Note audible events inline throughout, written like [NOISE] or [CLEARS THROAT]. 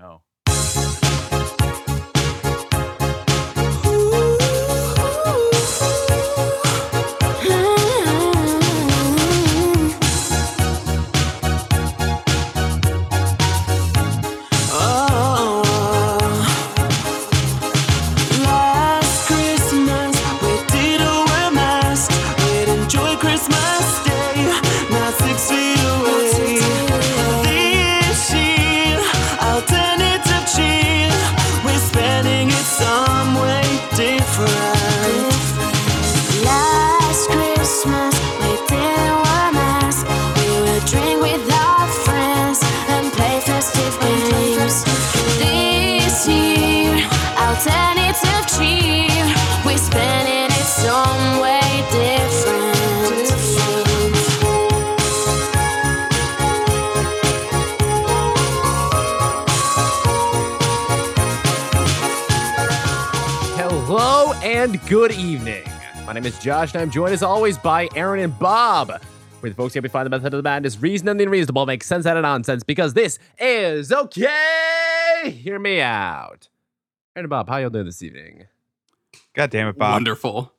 no. Josh, and I'm joined as always by Aaron and Bob. We're the folks here we find the method of the madness, reason and the unreasonable, make sense out of nonsense, because this is okay. Hear me out. Aaron and Bob, how y'all doing this evening? God damn it, Bob. Wonderful.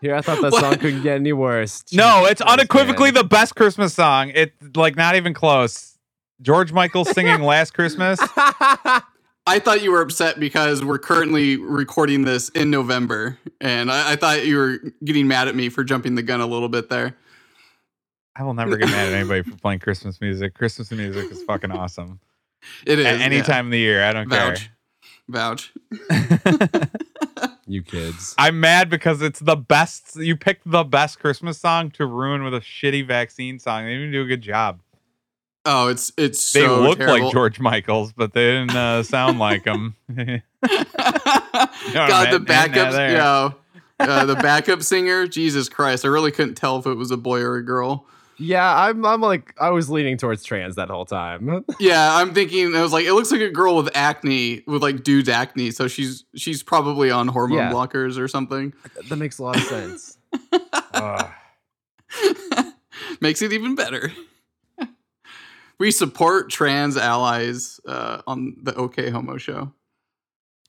Here, I thought that [LAUGHS] What? song couldn't get any worse. No, it's Christ, unequivocally man. the best Christmas song. It's like not even close. George Michael singing [LAUGHS] Last Christmas. [LAUGHS] I thought you were upset because we're currently recording this in November, and I, I thought you were getting mad at me for jumping the gun a little bit there. I will never get mad at anybody [LAUGHS] for playing Christmas music. Christmas music is fucking awesome. It is At any yeah. time of the year, I don't Vouch, vouch. you kids. [LAUGHS] I'm mad because it's the best. You picked the best Christmas song to ruin with a shitty vaccine song. They didn't do a good job. Oh, it's it's They so look terrible. like George Michaels, but they didn't uh, sound like him. [LAUGHS] [LAUGHS] God, the man, backups, there. yeah, [LAUGHS] uh, the backup singer. Jesus Christ, I really couldn't tell if it was a boy or a girl. Yeah, I'm. I'm like, I was leaning towards trans that whole time. Yeah, I'm thinking. I was like, it looks like a girl with acne, with like dude's acne. So she's she's probably on hormone Yeah. blockers or something. that makes a lot of sense. Ugh. Makes it even better. We support trans allies uh, on the OK Homo show.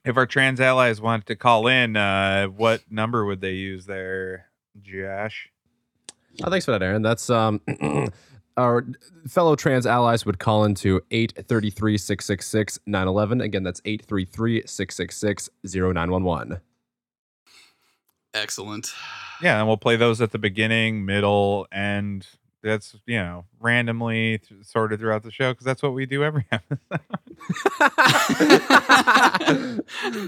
if our trans allies wanted to call in, uh, what number would they use there, Josh? Oh, thanks for that, Aaron. That's um, [CLEARS THROAT] our fellow trans allies would call into 833 666 911. Again, that's 833 666 0911. Excellent. Yeah, and we'll play those at the beginning, middle, end. That's you know randomly th- sorted throughout the show because that's what we do every [LAUGHS] episode. [LAUGHS]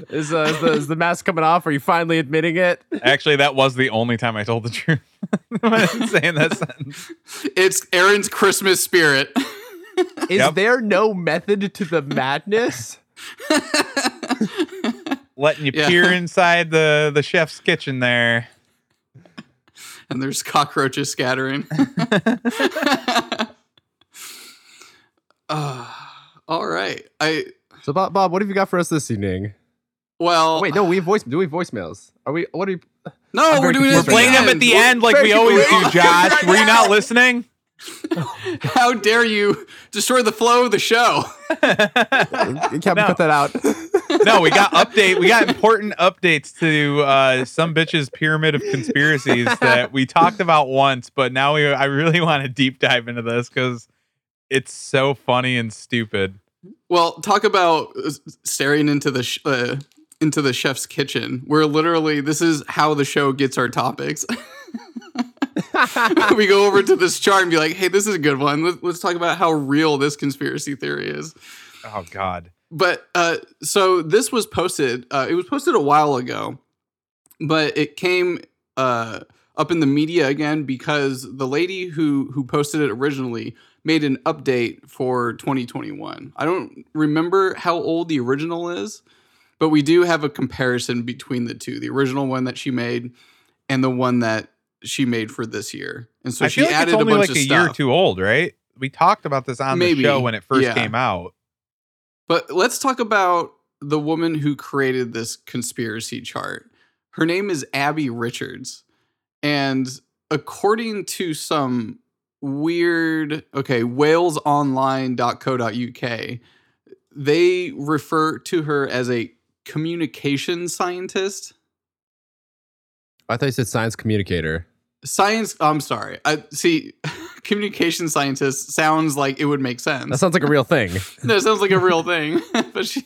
is, uh, is, the, is the mask coming off? Are you finally admitting it? Actually, that was the only time I told the truth [LAUGHS] when I was saying that sentence. It's Aaron's Christmas spirit. Is Yep. there no method to the madness? Letting you Yeah. peer inside the the chef's kitchen there. [LAUGHS] and there's cockroaches scattering. [LAUGHS] [LAUGHS] uh, all right. I So, Bob, Bob, what have you got for us this evening? well wait, no, we have voice. Do we have voicemails? Are we? What are you? no, I'm we're doing confused We're playing them at the end like we always do. Josh. Right Were you not listening? How dare you destroy the flow of the show? Captain, cut that out. no, we got update. We got important updates to uh, some bitch's pyramid of conspiracies that we talked about once, but now we I really want to deep dive into this because it's so funny and stupid. Well, talk about uh, staring into the sh- uh, into the chef's kitchen. We're literally this is how the show gets our topics. [LAUGHS] [LAUGHS] we go over to this chart and be like, "Hey, this is a good one. Let's, let's talk about how real this conspiracy theory is." Oh God. But uh, so this was posted. Uh, it was posted a while ago, but it came uh, up in the media again because the lady who who posted it originally made an update for 2021. I don't remember how old the original is, but we do have a comparison between the two: the original one that she made and the one that she made for this year. And so I she feel like added it's only a bunch like of a stuff. year too old, right? We talked about this on Maybe, the show when it first yeah. came out. But let's talk about the woman who created this conspiracy chart. Her name is Abby Richards. And according to some weird okay walesonline.co.uk they refer to her as a communication scientist I thought you said science communicator. Science i'm sorry. I see [LAUGHS] communication scientist sounds like it would make sense. That sounds like a real thing. [LAUGHS] that sounds like a real thing [LAUGHS] but she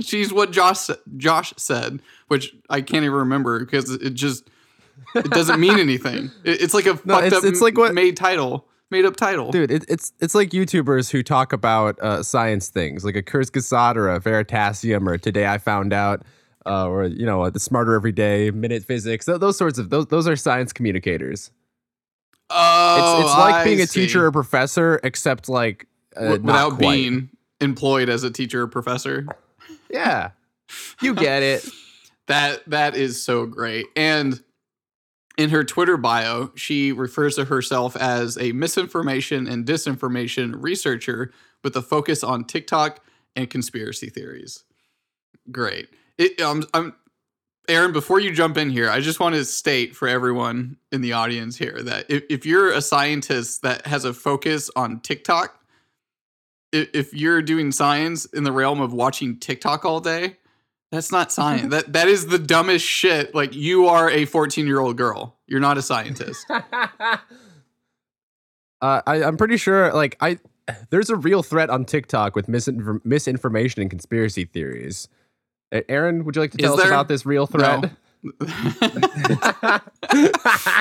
she's what josh josh said which i can't even remember because it just it doesn't mean anything. It- it's like a No, fucked it's- up it's like what- made title made up title. Dude, it, it's it's like YouTubers who talk about uh, science things, like a Kurzgesagt or a Veritasium or Today I Found Out, uh, or you know, the Smarter Every Day, Minute Physics. Th- those sorts of those those are science communicators. oh it's it's like I being a see. teacher or professor, except like uh, W- without being employed as a teacher or professor Yeah, you get it. That that is so great. And in her Twitter bio, she refers to herself as a misinformation and disinformation researcher with a focus on TikTok and conspiracy theories. Great. It, um, I'm Aaron, before you jump in here, I just want to state for everyone in the audience here that if, if you're a scientist that has a focus on TikTok, i- if you're doing science in the realm of watching TikTok all day, that's not science. [LAUGHS] that that is the dumbest shit. Like you are a 14 year old girl. You're not a scientist. [LAUGHS] Uh, I, I'm pretty sure, like, I there's a real threat on TikTok with misinfor- misinformation and conspiracy theories. Aaron, would you like to Is tell us there? about this real threat? [LAUGHS]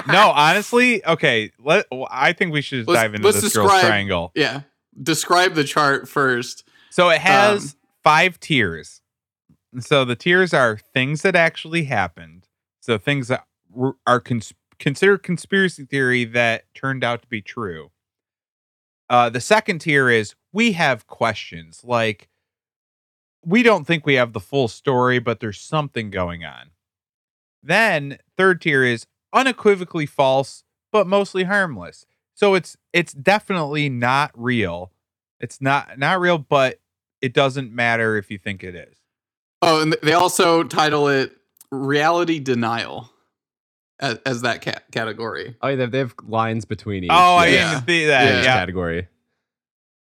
No, honestly, okay. Let I think we should Let's- dive into let's this girl's triangle. yeah. Describe the chart first. So it has Um, five tiers. So the tiers are things that actually happened. So things that are cons- considered conspiracy theory that turned out to be true. Uh, the second tier is we have questions like we don't think we have the full story, but there's something going on. Then third tier is unequivocally false, but mostly harmless. So it's it's definitely not real. It's not not real, but it doesn't matter if you think it is. Oh, and they also title it reality denial as, as that cat category. Oh, yeah, they have lines between each. Oh, I yeah, didn't see that. Yeah. each Yeah. category.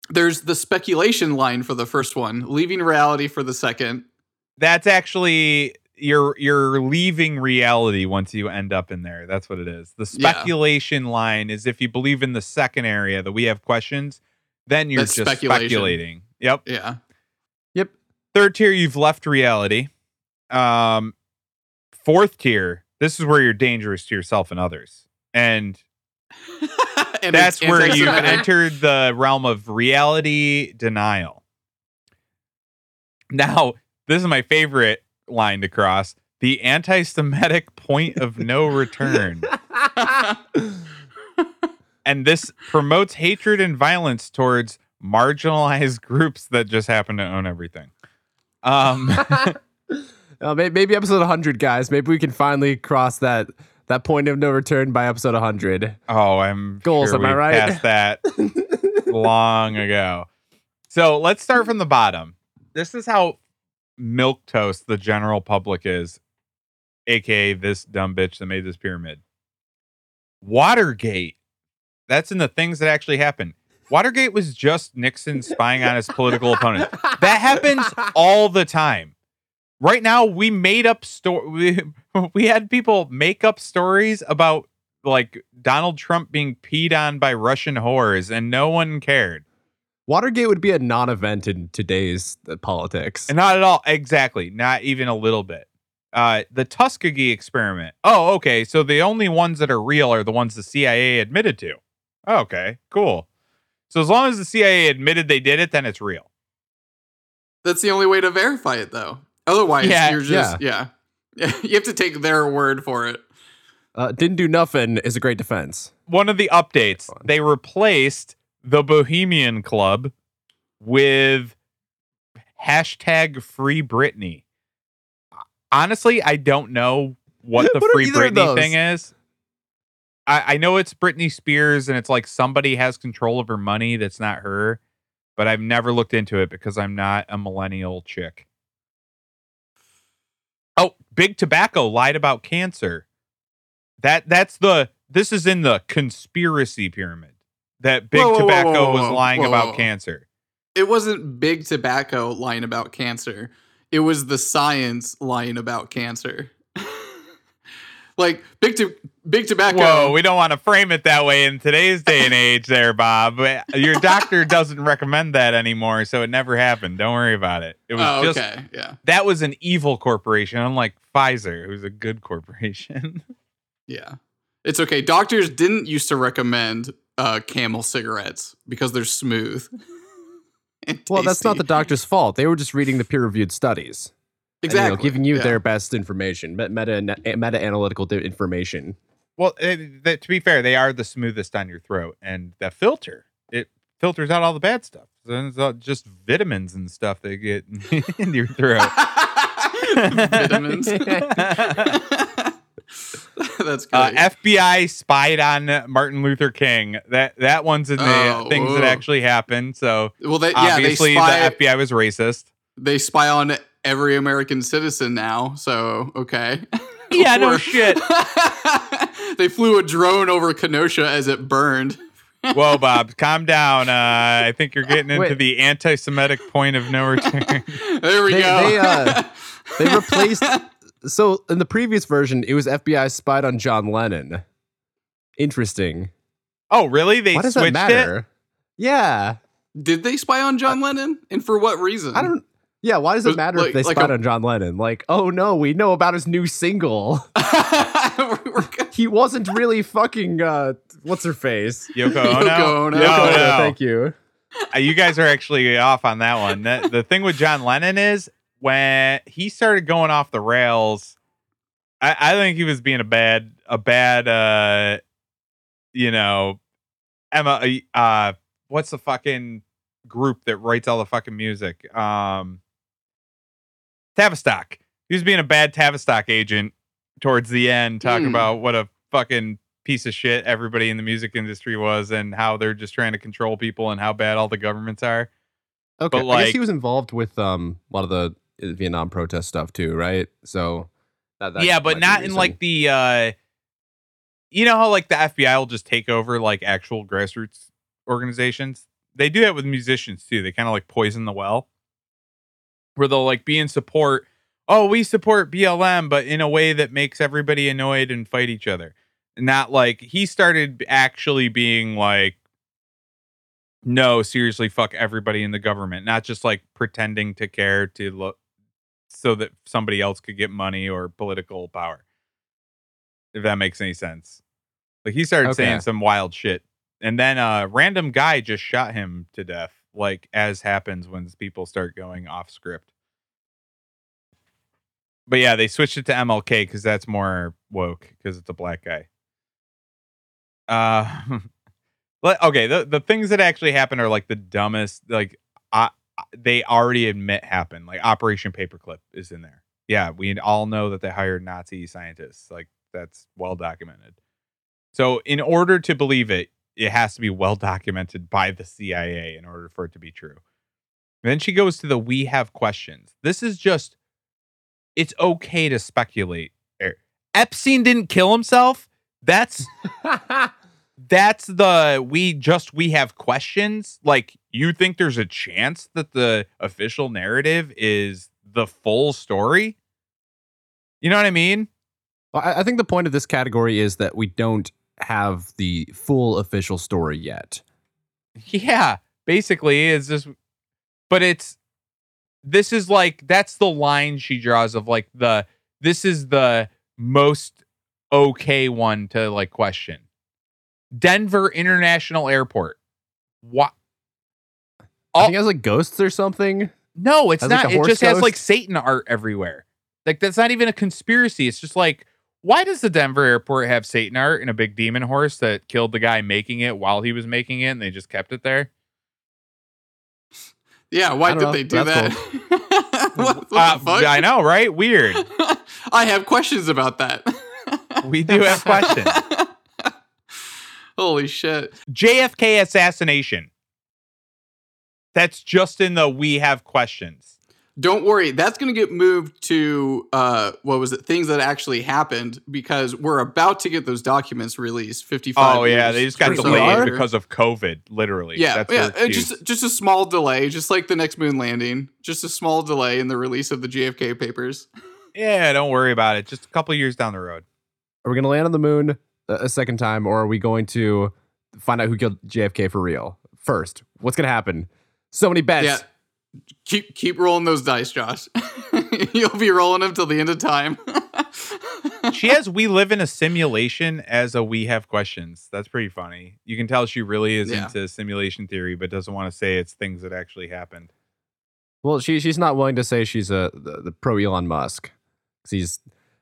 There's the speculation line for the first one, leaving reality for the second. That's actually you're you're leaving reality once you end up in there. That's what it is. The Yeah. speculation line is if you believe in the second area that we have questions, then you're That's just speculating. Yep. Yeah. Yep. Third tier, you've left reality. Um, fourth tier, this is where you're dangerous to yourself and others. And [LAUGHS] that's it's where you've entered the realm of reality denial. Now, this is my favorite line to cross the anti Semitic point of no return. [LAUGHS] and this promotes hatred and violence towards marginalized groups that just happen to own everything. Um, [LAUGHS] Uh, may- maybe episode 100, guys. Maybe we can finally cross that that point of no return by episode 100. oh, I'm Goals, sure am I right? passed that [LAUGHS] long ago. So let's start from the bottom. This is how milk toast the general public is, aka this dumb bitch that made this pyramid. Watergate. That's in the things that actually happened. Watergate was just Nixon spying on his political opponent. That happens all the time. Right now, we made up story. We, [LAUGHS] we had people make up stories about like Donald Trump being peed on by Russian whores, and no one cared. Watergate would be a non-event in today's uh, politics. And not at all. Exactly. Not even a little bit. Uh, the Tuskegee experiment. Oh, okay. So the only ones that are real are the ones the CIA admitted to. Okay, cool. So as long as the CIA admitted they did it, then it's real. That's the only way to verify it, though. Otherwise, Yeah, you're just yeah. [LAUGHS] you have to take their word for it. Uh, didn't do nothing is a great defense. One of the updates, they replaced the Bohemian Club with hashtag Free Britney. Honestly, I don't know what the What Free either Britney thing is. I, I know it's Britney Spears and it's like somebody has control of her money that's not her, but I've never looked into it because I'm not a millennial chick. Oh, Big Tobacco lied about cancer. That that's the this is in the conspiracy pyramid that big Whoa, whoa, tobacco whoa, was lying about cancer. It wasn't big tobacco lying about cancer. It was the science lying about cancer. Like big to big tobacco. Whoa, we don't want to frame it that way in today's day and age, there, Bob. Your doctor [LAUGHS] doesn't recommend that anymore, so it never happened. Don't worry about it. It was oh, just okay. Yeah. that was an evil corporation, unlike Pfizer, who's a good corporation. [LAUGHS] Yeah. It's okay. Doctors didn't used to recommend uh, camel cigarettes because they're smooth. [LAUGHS] Well, that's not the doctor's fault. They were just reading the peer-reviewed studies. And, you know, exactly giving you Yeah. their best information, meta meta analytical information. well, it, that, to be fair, they are the smoothest on your throat, and the filter it filters out all the bad stuff. So it's all just vitamins and stuff they get [LAUGHS] in your throat. vitamins. [LAUGHS] that's Uh. FBI spied on Martin Luther King. That that one's in the Oh, things that actually happened. So well, they, yeah, they obviously spy. the FBI was racist. they spy on every American citizen now. So okay. [LAUGHS] Yeah, no shit. [LAUGHS] they flew a drone over Kenosha as it burned. [LAUGHS] Whoa, Bob, calm down. Uh, I think you're getting into Wait. the anti-Semitic point of no return. There we They- go. they, uh, They replaced. so in the previous version, it was FBI spied on John Lennon. Interesting. oh, really? They Why does switched that it. Yeah, Did they spy on John Lennon? And for what reason? I don't. Yeah, why does it matter like- if they like spied a- on John Lennon? Like, oh no, we know about his new single. [LAUGHS] [LAUGHS] He wasn't really fucking. uh What's her face? Yoko Yoko Ono. Ono. No, Yoko Ono, no. Thank you. Uh, you guys are actually off on that one. That- the thing with John Lennon is when he started going off the rails, I, I think he was being a bad, a bad, uh, you know, Emma. Uh, what's the fucking group that writes all the fucking music? Um, Tavistock. He was being a bad Tavistock agent towards the end, talking Hmm. about what a fucking piece of shit everybody in the music industry was and how they're just trying to control people and how bad all the governments are. Okay, But, I like- guess he was involved with um a lot of the uh, Vietnam protest stuff too, right? So that, that yeah, but not in like the uh you know how like the FBI will just take over like actual grassroots organizations? They do that with musicians too. They kind of like poison the well. Where they'll like be in support. Oh, we support BLM, but in a way that makes everybody annoyed and fight each other. Not like he started actually being like no, seriously, fuck everybody in the government. Not just like pretending to care to look so that somebody else could get money or political power. If that makes any sense. Like he started Okay. saying some wild shit. And then a random guy just shot him to death, like as happens when people start going off script. But yeah, they switched it to MLK because that's more woke because it's a black guy. Uh [LAUGHS] But okay, the, the things that actually happen are like the dumbest. Like, I, they already admit happen. Like Operation Paperclip is in there. Yeah, we all know that they hired Nazi scientists. Like that's well documented. So in order to believe it, it has to be well documented by the CIA in order for it to be true. then she goes to the we have questions. This is just it's okay to speculate. Er, Epstein didn't kill himself. That's [LAUGHS] that's the we just we have questions like you think there's a chance that the official narrative is the full story you know what i mean I I think the point of this category is that we don't have the full official story yet. yeah basically it's just but it's this is like that's the line she draws of like the this is the most okay one to like question denver international airport what I Oh. think it has like ghosts or something. No, it's Has, not. a it just has like Satan art everywhere. Like that's not even a conspiracy. It's just like, why does the Denver airport have Satan art and a big demon horse that killed the guy making it while he was making it, and they just kept it there? Yeah, why did don't they do That's that? [LAUGHS] what what Uh, the fuck? I know, right? Weird. [LAUGHS] I have questions about that. [LAUGHS] We do have questions. Holy shit. JFK assassination. That's just in the we have questions. Don't worry, that's going to get moved to uh, what was it? Things that actually happened because we're about to get those documents released. Fifty-five. Oh yeah, years they just got or so delayed because of COVID. Literally. Yeah, That's yeah, their just just a small delay, just like the next moon landing, just a small delay in the release of the JFK papers. yeah. Don't worry about it. Just a couple years down the road. Are we going to land on the moon a, a second time, or are we going to find out who killed JFK for real first? What's going to happen? So many bets. Yeah, keep keep rolling those dice, Josh. [LAUGHS] You'll be rolling them till the end of time. [LAUGHS] she has we live in a simulation as a we have questions. That's pretty funny. You can tell she really is Yeah. into simulation theory, but doesn't want to say it's things that actually happened. Well, she she's not willing to say she's a the, the pro Elon Musk. 'Cause He's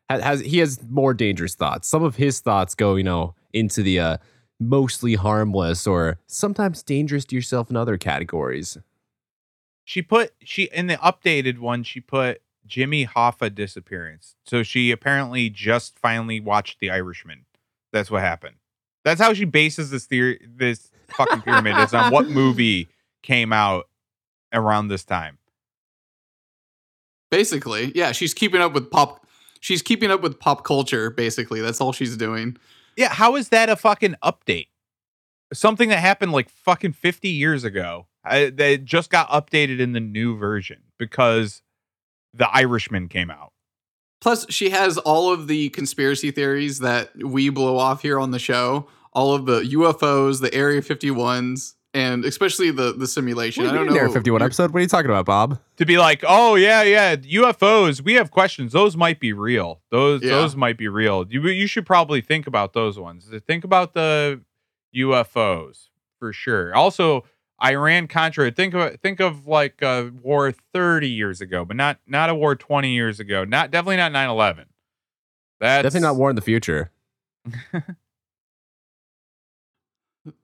ha- has he has more dangerous thoughts. Some of his thoughts go, you know, into the uh, mostly harmless or sometimes dangerous to yourself in other categories. She put she in the updated one, she put Jimmy Hoffa disappearance. So she apparently just finally watched The Irishman. That's what happened. That's how she bases this theory this fucking pyramid is on what movie came out around this time. basically, yeah, she's keeping up with pop. She's keeping up with pop culture. Basically, that's all she's doing. Yeah, how is that a fucking update? Something that happened like fucking 50 years ago. I, that just got updated in the new version because The Irishman came out. Plus, she has all of the conspiracy theories that we blow off here on the show. All of the UFOs, the Area 51s, and especially the the simulation. I don't know. Area 51 episode. What are you talking about, Bob? To be like, oh yeah, yeah, UFOs. We have questions. Those might be real. Those Yeah. those might be real. You you should probably think about those ones. Think about the UFOs for sure. Also, Iran Contra. Think of think of like a war 30 years ago, but not not a war 20 years ago. Not definitely not 9/11. That's Definitely not war in the future. [LAUGHS]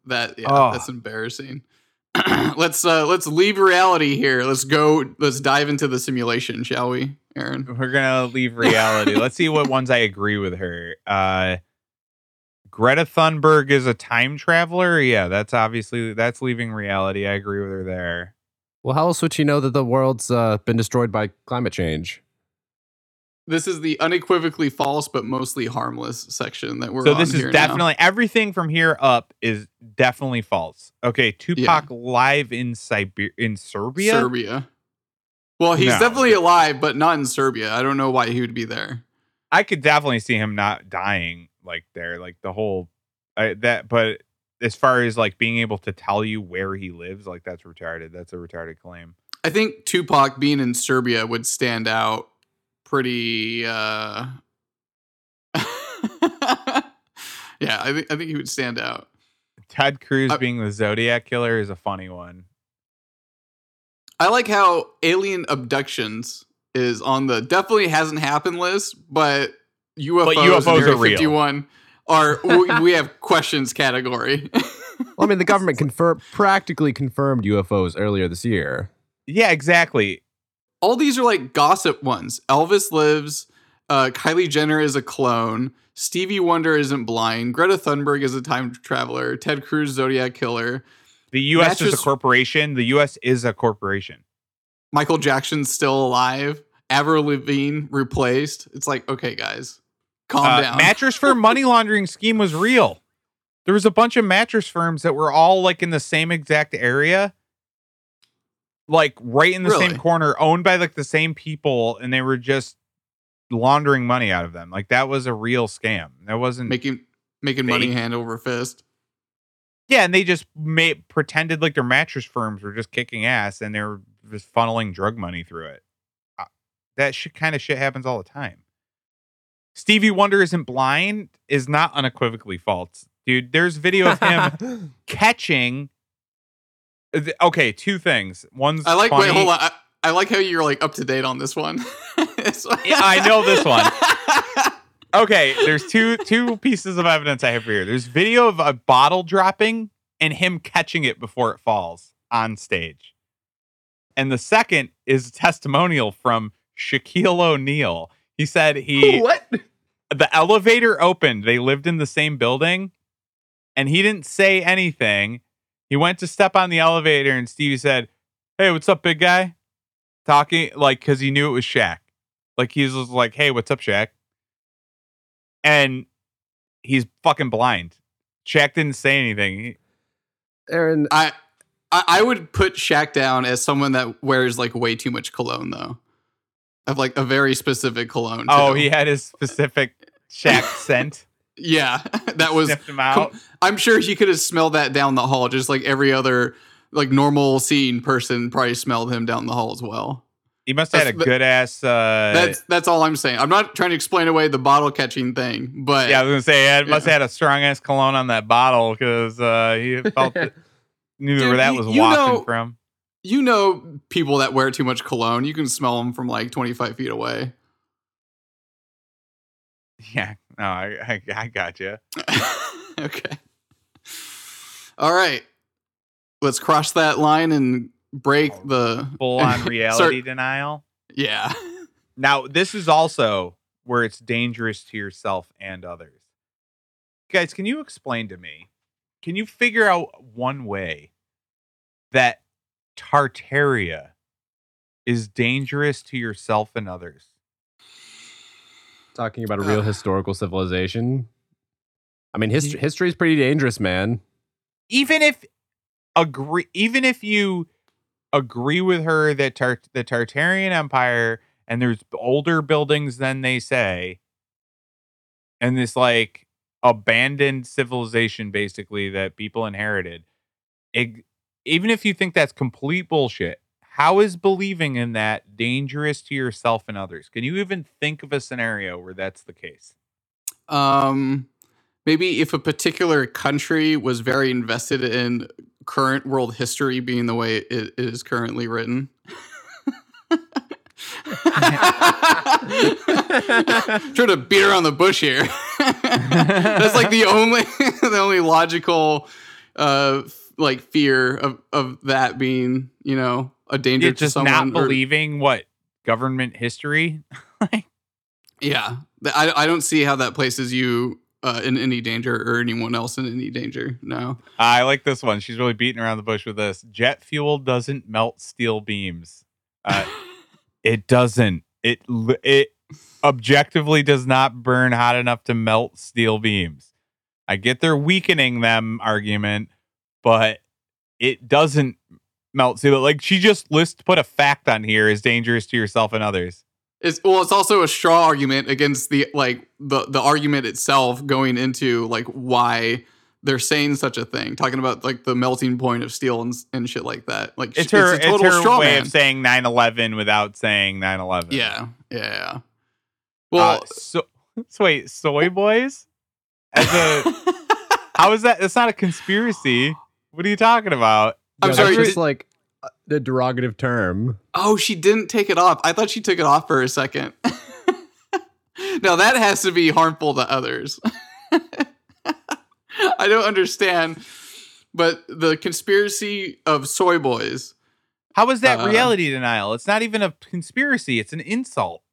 That yeah, Oh. that's embarrassing. [CLEARS THROAT] let's uh let's leave reality here. Let's go. Let's dive into the simulation, shall we, Aaron? We're gonna leave reality. Let's see what ones I agree with her. Uh Greta Thunberg is a time traveler. Yeah, that's obviously that's leaving reality. I agree with her there. Well, how else would she know that the world's uh, been destroyed by climate change? This is the unequivocally false but mostly harmless section that we're so on this is here now. definitely everything from here up is definitely false. Okay, Tupac live in Siberia in Serbia. Serbia. Well, he's No. definitely alive, but not in Serbia. I don't know why he would be there. I could definitely see him not dying like there, like the whole I, that. But as far as like being able to tell you where he lives, like that's retarded. That's a retarded claim. I think Tupac being in Serbia would stand out pretty. uh [LAUGHS] Yeah, I think I think he would stand out. Ted Cruz I- being the Zodiac killer is a funny one. I like how alien abductions is on the definitely hasn't happened list, but UFOs, UFOs and Area are real. 51 are we, [LAUGHS] we have questions category. [LAUGHS] Well, I mean, the government confirmed, practically confirmed UFOs earlier this year. Yeah, exactly. All these are like gossip ones. Elvis lives. Uh, Kylie Jenner is a clone. Stevie Wonder isn't blind. Greta Thunberg is a time traveler. Ted Cruz Zodiac killer. The U.S. is a corporation. The U.S. is a corporation. Michael Jackson's still alive. Avril Lavigne replaced. It's like okay, guys, calm Uh, down. mattress firm [LAUGHS] money laundering scheme was real. There was a bunch of mattress firms that were all like in the same exact area, like right in the Really? same corner, owned by like the same people, and they were just laundering money out of them. Like that was a real scam. That wasn't making making money hand over fist. Yeah, and they just made pretended like their mattress firms were just kicking ass and they were just funneling drug money through it. Uh, That shit kind of shit happens all the time. Stevie Wonder isn't blind is not unequivocally false. Dude, there's video of him [LAUGHS] catching th- Okay, two things. One's I like. funny. Wait, hold on. I, I like how you're like up to date on this one. It's- [LAUGHS] Yeah, I know this one. [LAUGHS] Okay, there's two two pieces of evidence I have here. There's video of a bottle dropping and him catching it before it falls on stage. And the second is a testimonial from Shaquille O'Neal. He said he [LAUGHS] what? the elevator opened. They lived in the same building, and he didn't say anything. He went to step on the elevator, and Stevie said, "Hey, what's up, big guy?" talking like because he knew it was Shaq. Like he was like, "Hey, what's up, Shaq?" And he's fucking blind. Shaq didn't say anything. Aaron, I, I I would put Shaq down as someone that wears like way too much cologne though. Of like a very specific cologne. oh, he had his specific Shaq [LAUGHS] scent. yeah, [LAUGHS] that was. sniffed him out. I'm sure he could have smelled that down the hall, just like every other like normal scene person probably smelled him down the hall as well. He must have had a good ass. Uh, That's that's all I'm saying. I'm not trying to explain away the bottle catching thing, but yeah, I was gonna say it must Yeah. have had a strong ass cologne on that bottle because uh, he felt [LAUGHS] knew Dude, where that you- was you wafting know- from. You know people that wear too much cologne. You can smell them from like 25 feet away. Yeah, no, I I, I got you. [LAUGHS] okay. All right. Let's cross that line and break oh, the Full on Start- [LAUGHS] reality denial. Yeah. Now, this is also where it's dangerous to yourself and others. Guys, can you explain to me? Can you figure out one way that Tartaria is dangerous to yourself and others? talking about a real historical civilization. I mean, history history is pretty dangerous, man. Even if agree even if you agree with her that Tar- the Tartarian Empire and there's older buildings than they say and this like abandoned civilization basically that people inherited ig- even if you think that's complete bullshit how is believing in that dangerous to yourself and others can you even think of a scenario where that's the case Um maybe if a particular country was very invested in current world history being the way it is currently written. [LAUGHS] Trying to beat around the bush here. [LAUGHS] That's like the only [LAUGHS] the only logical uh like fear of of that being, you know, a danger yeah, to just someone. not or- believing what government history [LAUGHS] Yeah, I I don't see how that places you uh, in any danger or anyone else in any danger. No. I like this one. She's really beating around the bush with this. Jet fuel doesn't melt steel beams. Uh, [LAUGHS] it doesn't. It it objectively does not burn hot enough to melt steel beams. I get their weakening them argument, but it doesn't melt steel. Like she just list put a fact on here is dangerous to yourself and others. It's well, it's also a straw argument against the like the the argument itself going into like why they're saying such a thing, talking about like the melting point of steel and, and shit like that. Like It's her. a It's, total her straw way man. of saying 9/11 without saying 9/11. yeah, yeah, yeah. Well, Well, so, [LAUGHS] so wait, soy boys? As a [LAUGHS] how is that? It's not a conspiracy. What are you talking about? I'm Yeah, sorry, That's just like uh, the derogative term. oh, she didn't take it off. I thought she took it off for a second. [LAUGHS] now that has to be harmful to others. [LAUGHS] I don't understand, but the conspiracy of soy boys. How is that Uh, reality denial? It's not even a conspiracy. It's an insult.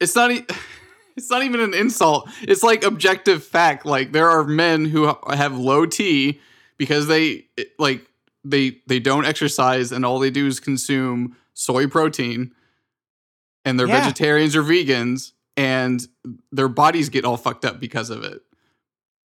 it's not e- [LAUGHS] it's not even an insult it's like objective fact like there are men who have low t because they like they they don't exercise and all they do is consume soy protein and they're Yeah. vegetarians or vegans and their bodies get all fucked up because of it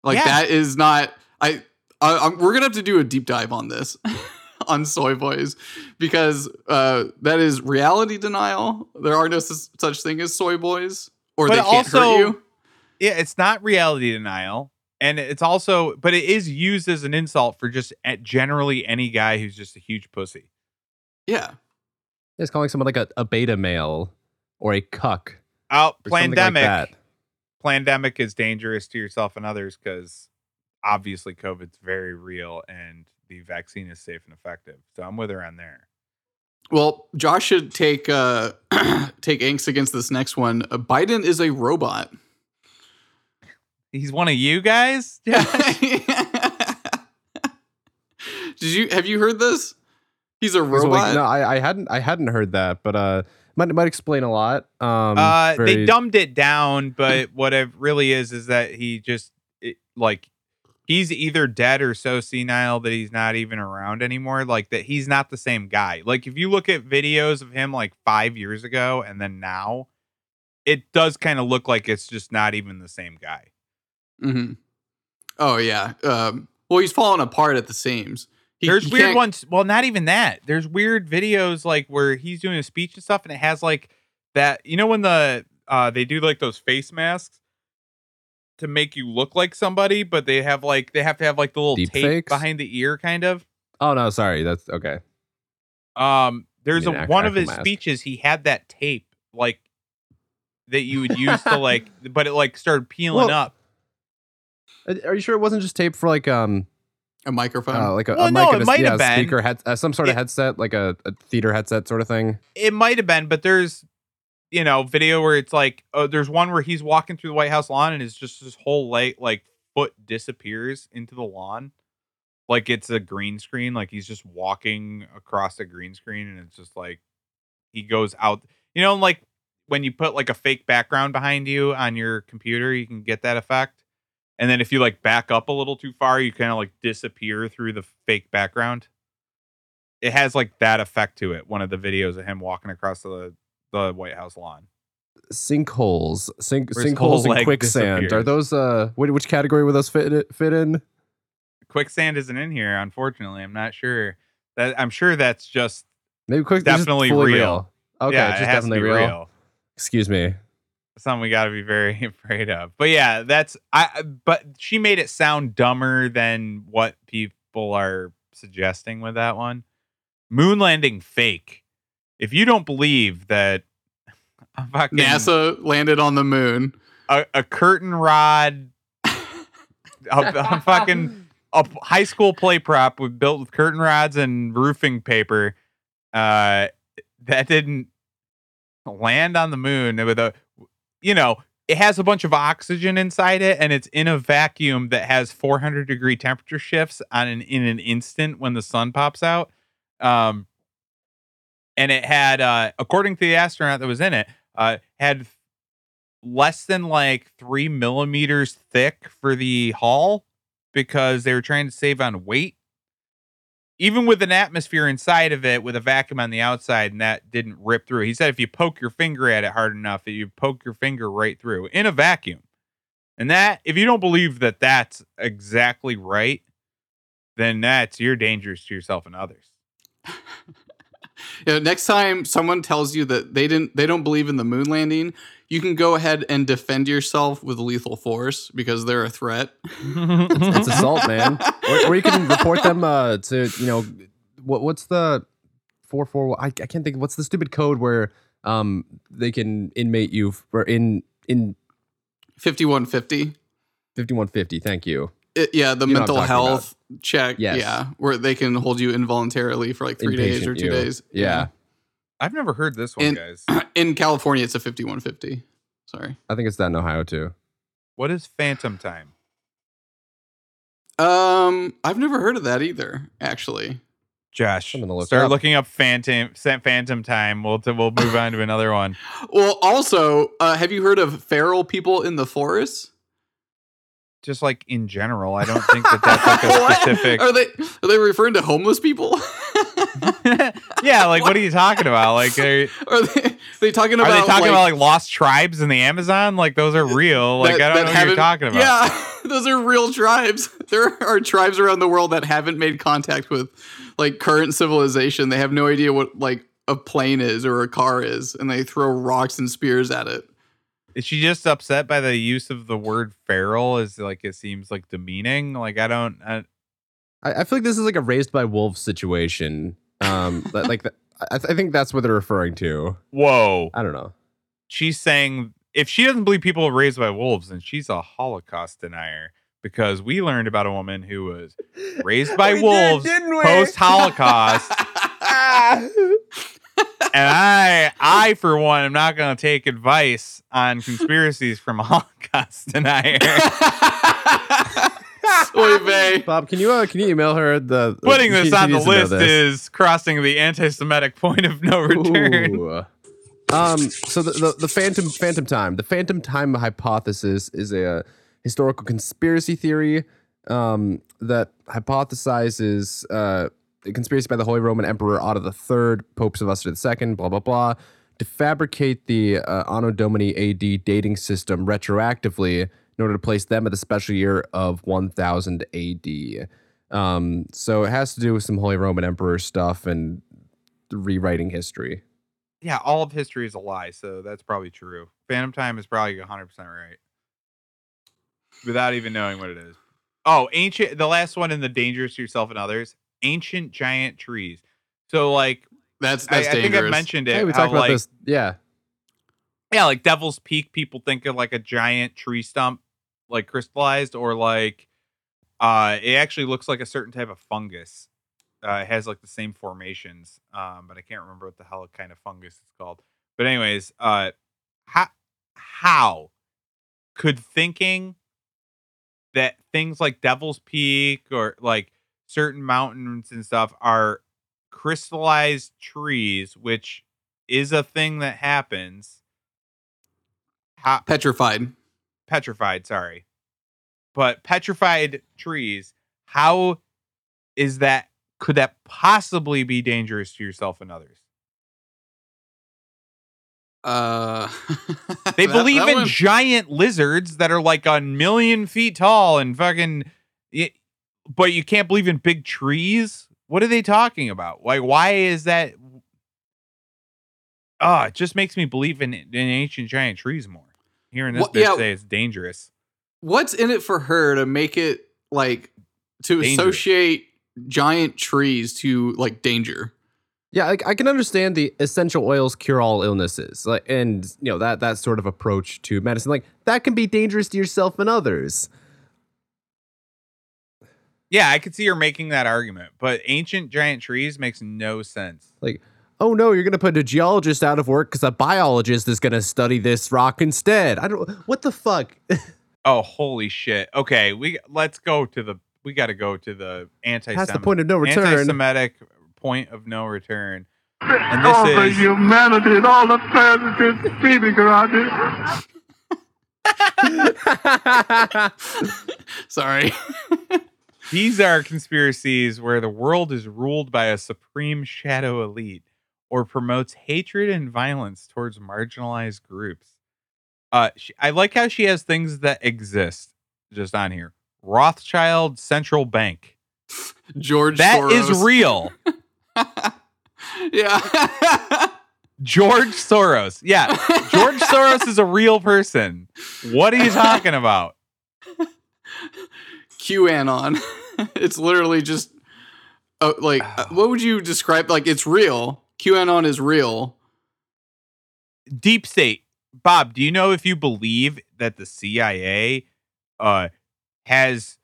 like Yeah. that is not i, I I'm, we're gonna have to do a deep dive on this [LAUGHS] on soy boys because uh, that is reality denial. There are no s- such thing as soy boys, or But they can't hurt also- you. Yeah, it's not reality denial, and it's also, but it is used as an insult for just a- generally any guy who's just a huge pussy. Yeah, It's calling someone like a, a beta male or a cuck. Out or something like pandemic. pandemic is dangerous to yourself and others because obviously COVID's very real and the vaccine is safe and effective. So I'm with her on there. Well, Josh should take uh, [CLEARS THROAT] take angst against this next one. Uh, Biden is a robot. He's one of you guys? [LAUGHS] Yeah. Did you have you heard this? He's a So, like, robot. no, I, I hadn't I hadn't heard that, but uh, might might explain a lot. Um, uh, they dumbed it down, [CLEARS THROAT] but what it really is is that he just it, like he's either dead or so senile that he's not even around anymore. Like that he's not the same guy. Like if you look at videos of him like five years ago and then now, it does kind of look like it's just not even the same guy. Hmm Oh yeah. Um, well, he's falling apart at the seams. He- There's he weird can't- ones. Well, not even that. There's weird videos like where he's doing a speech and stuff, and it has like that. You know when the uh they do like those face masks to make you look like somebody, but they have like they have to have like the little Deep tape fakes? behind the ear, kind of. Oh no, sorry. That's okay. Um, there's a mean, ac- one of his mask. speeches. He had that tape like that you would use to [LAUGHS] like, but it like started peeling Well, up. Uh, Are you sure it wasn't just taped for like um a microphone. uh, like a, Well, a no, mic it a, might yeah, have a been. speaker head uh, some sort of It- headset like a, a theater headset sort of thing? It might have been, but there's you know video where it's like oh, there's one where he's walking through the White House lawn and it's just his whole leg like foot disappears into the lawn, like it's a green screen, like he's just walking across a green screen and it's just like he goes out. You know, like when you put like a fake background behind you on your computer, you can get that effect. And then if you like back up a little too far, you kind of like disappear through the fake background. It has like that effect to it. One of the videos of him walking across the the White House lawn. Sinkholes, sink sinkholes and quicksand. Are those uh which, which category would those fit in, fit in? Quicksand isn't in here, unfortunately. I'm not sure. That I'm sure that's just Maybe quick. Definitely fully real. Okay, yeah, just definitely real. real. Excuse me. Something we got to be very [LAUGHS] afraid of. But yeah, that's I. But she made it sound dumber than what people are suggesting with that one. Moon landing fake. If you don't believe that [LAUGHS] a fucking NASA landed on the moon. a, a curtain rod, a, a [LAUGHS] fucking a high school play prop with built with curtain rods and roofing paper, uh, that didn't land on the moon with a, you know, it has a bunch of oxygen inside it, and it's in a vacuum that has 400 degree temperature shifts on an in an instant when the sun pops out. Um, and it had, uh, according to the astronaut that was in it, uh, had less than like three millimeters thick for the hull because they were trying to save on weight. Even with an atmosphere inside of it, with a vacuum on the outside, and that didn't rip through. He said if you poke your finger at it hard enough, that you poke your finger right through in a vacuum. And that, if you don't believe that that's exactly right, then that's you're dangerous to yourself and others. [LAUGHS] Next time someone tells you that they didn't they don't believe in the moon landing, you can go ahead and defend yourself with lethal force because they're a threat. It's assault, man. Or, or you can report them uh, to you know what what's the four four? I, I can't think. What's the stupid code where um they can inmate you f- or in in 5150. fifty one fifty? Thank you. It, yeah, the You know what I'm mental health check. Yes. Yeah, where they can hold you involuntarily for like three days or two you. days. Yeah, I've never heard this one, And- guys. [CLEARS THROAT] In California, it's a 5150. Sorry. I think it's that in Ohio too. What is phantom time? Um, I've never heard of that either. Actually, Josh, Something to look start up. looking up phantom phantom time. We'll t- we'll move on to another one. well, also, uh, have you heard of feral people in the forest? Just like in general, I don't think that that's like a [LAUGHS] What? specific. Are they are they referring to homeless people? [LAUGHS] [LAUGHS] yeah, like what are you talking about? Like, are, are they they talking are about? they talking like, about like lost tribes in the Amazon? Like those are real. Like that- I don't know what you're talking about. Yeah, [LAUGHS] those are real tribes. [LAUGHS] There are tribes around the world that haven't made contact with like current civilization. They have no idea what like a plane is or a car is, and they throw rocks and spears at it. Is she just upset by the use of the word feral? Is like it seems like demeaning. Like I don't. I, I, I feel like this is like a raised by wolves situation. Um, that- like the, I, I think that's what they're referring to. whoa. I don't know. she's saying if she doesn't believe people are raised by wolves, then she's a Holocaust denier. Because we learned about a woman who was raised by [LAUGHS] We did, wolves didn't we? post Holocaust, [LAUGHS] and I, I for one, am not going to take advice on conspiracies from a Holocaust denier. [LAUGHS] Oy vey. [LAUGHS] Bob, can you uh, can you email her the Putting this she on the needs to know list is crossing the anti-Semitic point of no return. Ooh. Um, so the, the the phantom phantom time, the phantom time hypothesis is a, uh, historical conspiracy theory um, that hypothesizes uh, a conspiracy by the Holy Roman Emperor Otto III, Pope Sylvester II, blah, blah, blah, to fabricate the uh, Anno Domini AD dating system retroactively in order to place them at the special year of 1000 AD. Um, so it has to do with some Holy Roman Emperor stuff and rewriting history. Yeah, all of history is a lie, so that's probably true. Phantom Time is probably 100% right. Without even knowing what it is. Oh, ancient the last one in the dangerous to yourself and others, ancient giant trees. So like That's I, that's I think. I mentioned it. Hey, we how, talked about like, this. Yeah. Yeah, like Devil's Peak, people think of like a giant tree stump, like crystallized, or like uh it actually looks like a certain type of fungus. Uh, it has like the same formations, um, but I can't remember what the hell kind of fungus it's called. But anyways, uh, how how could thinking that things like Devil's Peak or like certain mountains and stuff are crystallized trees, which is a thing that happens. How, Petrified. Petrified, sorry. But petrified trees, how is that could that possibly be dangerous to yourself and others? Uh, [LAUGHS] They that- believe that in one- giant lizards that are like a million feet tall and fucking but you can't believe in big trees? What are they talking about? Like why is that Ah, it just makes me believe in, in ancient giant trees more. Hearing this Well, bitch yeah. say it's dangerous. What's in it for her to make it like to Dangerous. associate giant trees to like danger? Yeah, I, I can understand the essential oils cure all illnesses, like, and you know that that sort of approach to medicine, like that can be dangerous to yourself and others. Yeah, I could see her making that argument, but ancient giant trees makes no sense. Like, oh no, you're gonna put a geologist out of work because a biologist is gonna study this rock instead. I don't. What the fuck? [LAUGHS] Oh, holy shit. Okay, we let's go to the we got to go to the anti That's the point of no return. Anti-Semitic point of no return. And all this the is humanity and all the presidents speeding around here. Sorry. these are conspiracies where the world is ruled by a supreme shadow elite or promotes hatred and violence towards marginalized groups. Uh, she, I like how she has things that exist just on here. Rothschild Central Bank. George That is Soros. real. [LAUGHS] yeah. George Soros. Yeah. George Soros is a real person. What are you talking about? [LAUGHS] QAnon. [LAUGHS] it's literally just uh, like uh, [SIGHS] what would you describe like it's real. QAnon is real. Deep state. Bob, do you know if you believe that the CIA uh has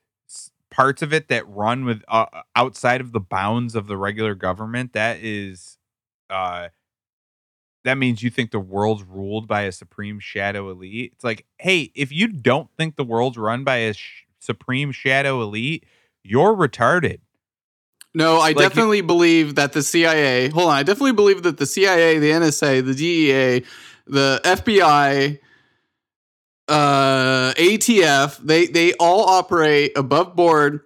parts of it that run with uh, outside of the bounds of the regular government? That is uh that means you think the world's ruled by a supreme shadow elite. It's like, hey, if you don't think the world's run by a sh- supreme shadow elite, you're retarded. No, I Like- definitely believe that the CIA. Hold on, I definitely believe that the CIA, the NSA, the DEA, the FBI, uh, ATF, they they all operate above board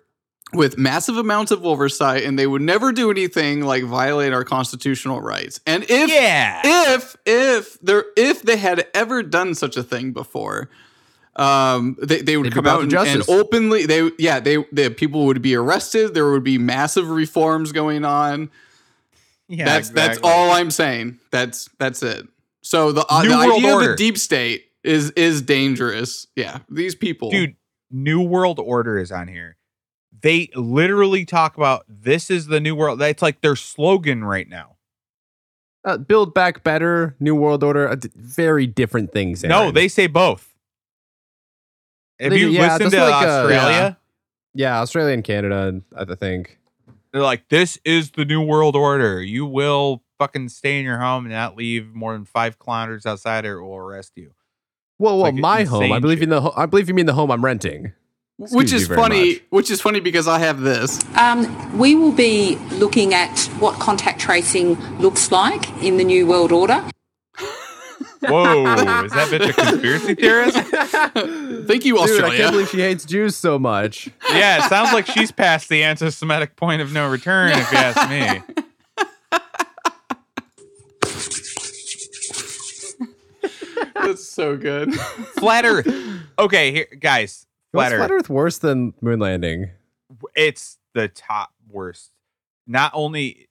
with massive amounts of oversight, and they would never do anything like violate our constitutional rights. And if yeah. if if there if they had ever done such a thing before um they, they would They'd come out to and, and openly they yeah they the people would be arrested. There would be massive reforms going on. Yeah, that's that's all i'm saying. That's that's it. So the, uh, the World idea of the deep state is is dangerous. Yeah these people. Dude new world order is on here. They literally talk about this is the new world that's like their slogan right now. Uh, build back better, New World Order, uh, d- very different things. no they say both have They- you yeah, listened that's to like, uh, australia yeah, Australia and Canada, I think. they're like this is the new world order you will fucking stay in your home and not leave more than five kilometers outside or we'll arrest you Well, well, like my home. I believe shit. in the. Ho- I believe you mean the home I'm renting. which is funny much. which is funny because i have this Um, we will be looking at what contact tracing looks like in the New World Order. Whoa, is that bitch a conspiracy theorist? [LAUGHS] Thank you, Australia. Dude, I can't believe she hates Jews so much. Yeah, it sounds like she's past the anti-Semitic point of no return, if you ask me. [LAUGHS] That's so good. Flat Earth. Okay, here, guys. What's Flat Earth. Flat Earth worse than moon landing? It's the top worst. Not only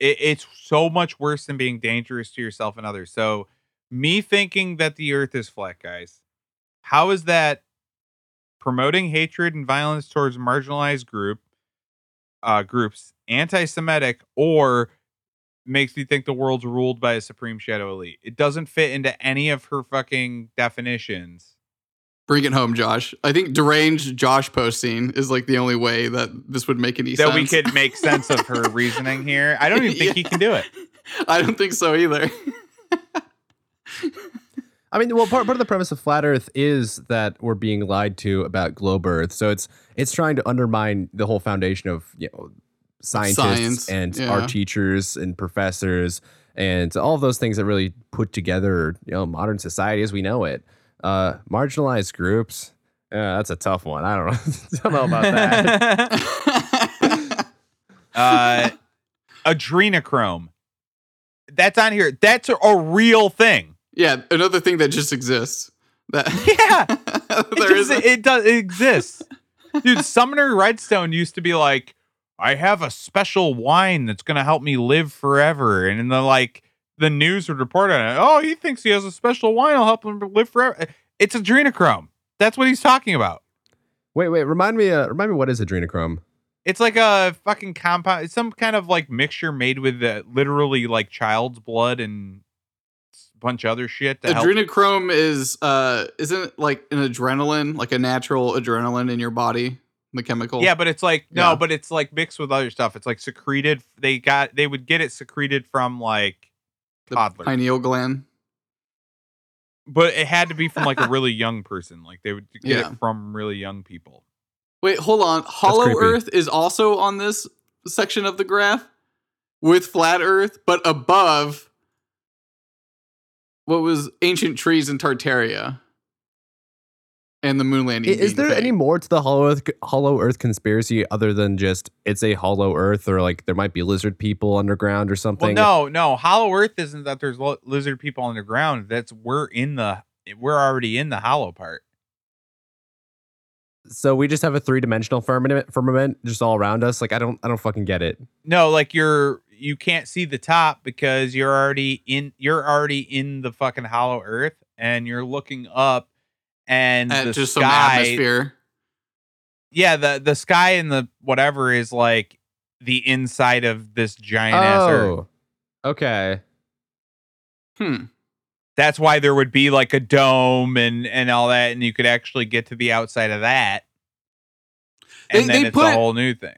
it, it's so much worse than being dangerous to yourself and others. So, me thinking that the Earth is flat, guys. How is that promoting hatred and violence towards marginalized group uh, groups, anti-Semitic, or makes you think the world's ruled by a supreme shadow elite? It doesn't fit into any of her fucking definitions. Bring it home, Josh. I think deranged Josh posting is like the only way that this would make any that sense. we could make sense of her [LAUGHS] reasoning here. I don't even think he can do it. I don't think so either. [LAUGHS] [LAUGHS] I mean, well, part, part of the premise of flat Earth is that we're being lied to about globe Earth. So it's it's trying to undermine the whole foundation of you know scientists Science, and yeah. our teachers and professors and all of those things that really put together you know modern society as we know it. Uh, marginalized groups. Yeah, that's a tough one. I don't know. I don't know about that. [LAUGHS] uh, adrenochrome. That's on here. That's a, a real thing. Yeah, another thing that just exists. That [LAUGHS] [LAUGHS] Yeah, it, just- is. it does. It exists, dude. Sumner Redstone used to be like, I have a special wine that's gonna help me live forever, and in the like, the news would report on it. Oh, he thinks he has a special wine that'll help him live forever. It's adrenochrome. That's what he's talking about. wait, wait. Remind me. Uh, remind me. What is adrenochrome? It's like a fucking compound. It's some kind of like mixture made with uh, literally like child's blood and a bunch of other shit. To help. Adrenochrome is uh isn't it like an adrenaline, like a natural adrenaline in your body, the chemical. Yeah, but it's like no, Yeah. but it's like mixed with other stuff. It's like secreted. They got they would get it secreted from like the toddlers, pineal gland. but it had to be from like a [LAUGHS] really young person. Like they would get Yeah. it from really young people. Wait, hold on. Hollow. Earth is also on this section of the graph with flat Earth, but above what was ancient trees in Tartaria and the moon landing. Is being there fake. any more to the hollow Earth, hollow Earth conspiracy other than just it's a hollow Earth, or like there might be lizard people underground or something? Well, something? no, no. Hollow Earth isn't that there's lo- lizard people underground. That's we're in the we're already in the hollow part. So we just have a three dimensional firmament, firmament just all around us. Like I don't, I don't fucking get it. No, like you're you can't see the top because you're already in you're already in the fucking hollow earth and you're looking up and at the just some sky atmosphere? Yeah, the the sky and the whatever is like the inside of this giant ass earth. Oh, okay. Hmm. That's why there would be like a dome and and all that and you could actually get to the outside of that. And They- then they it's a whole new thing.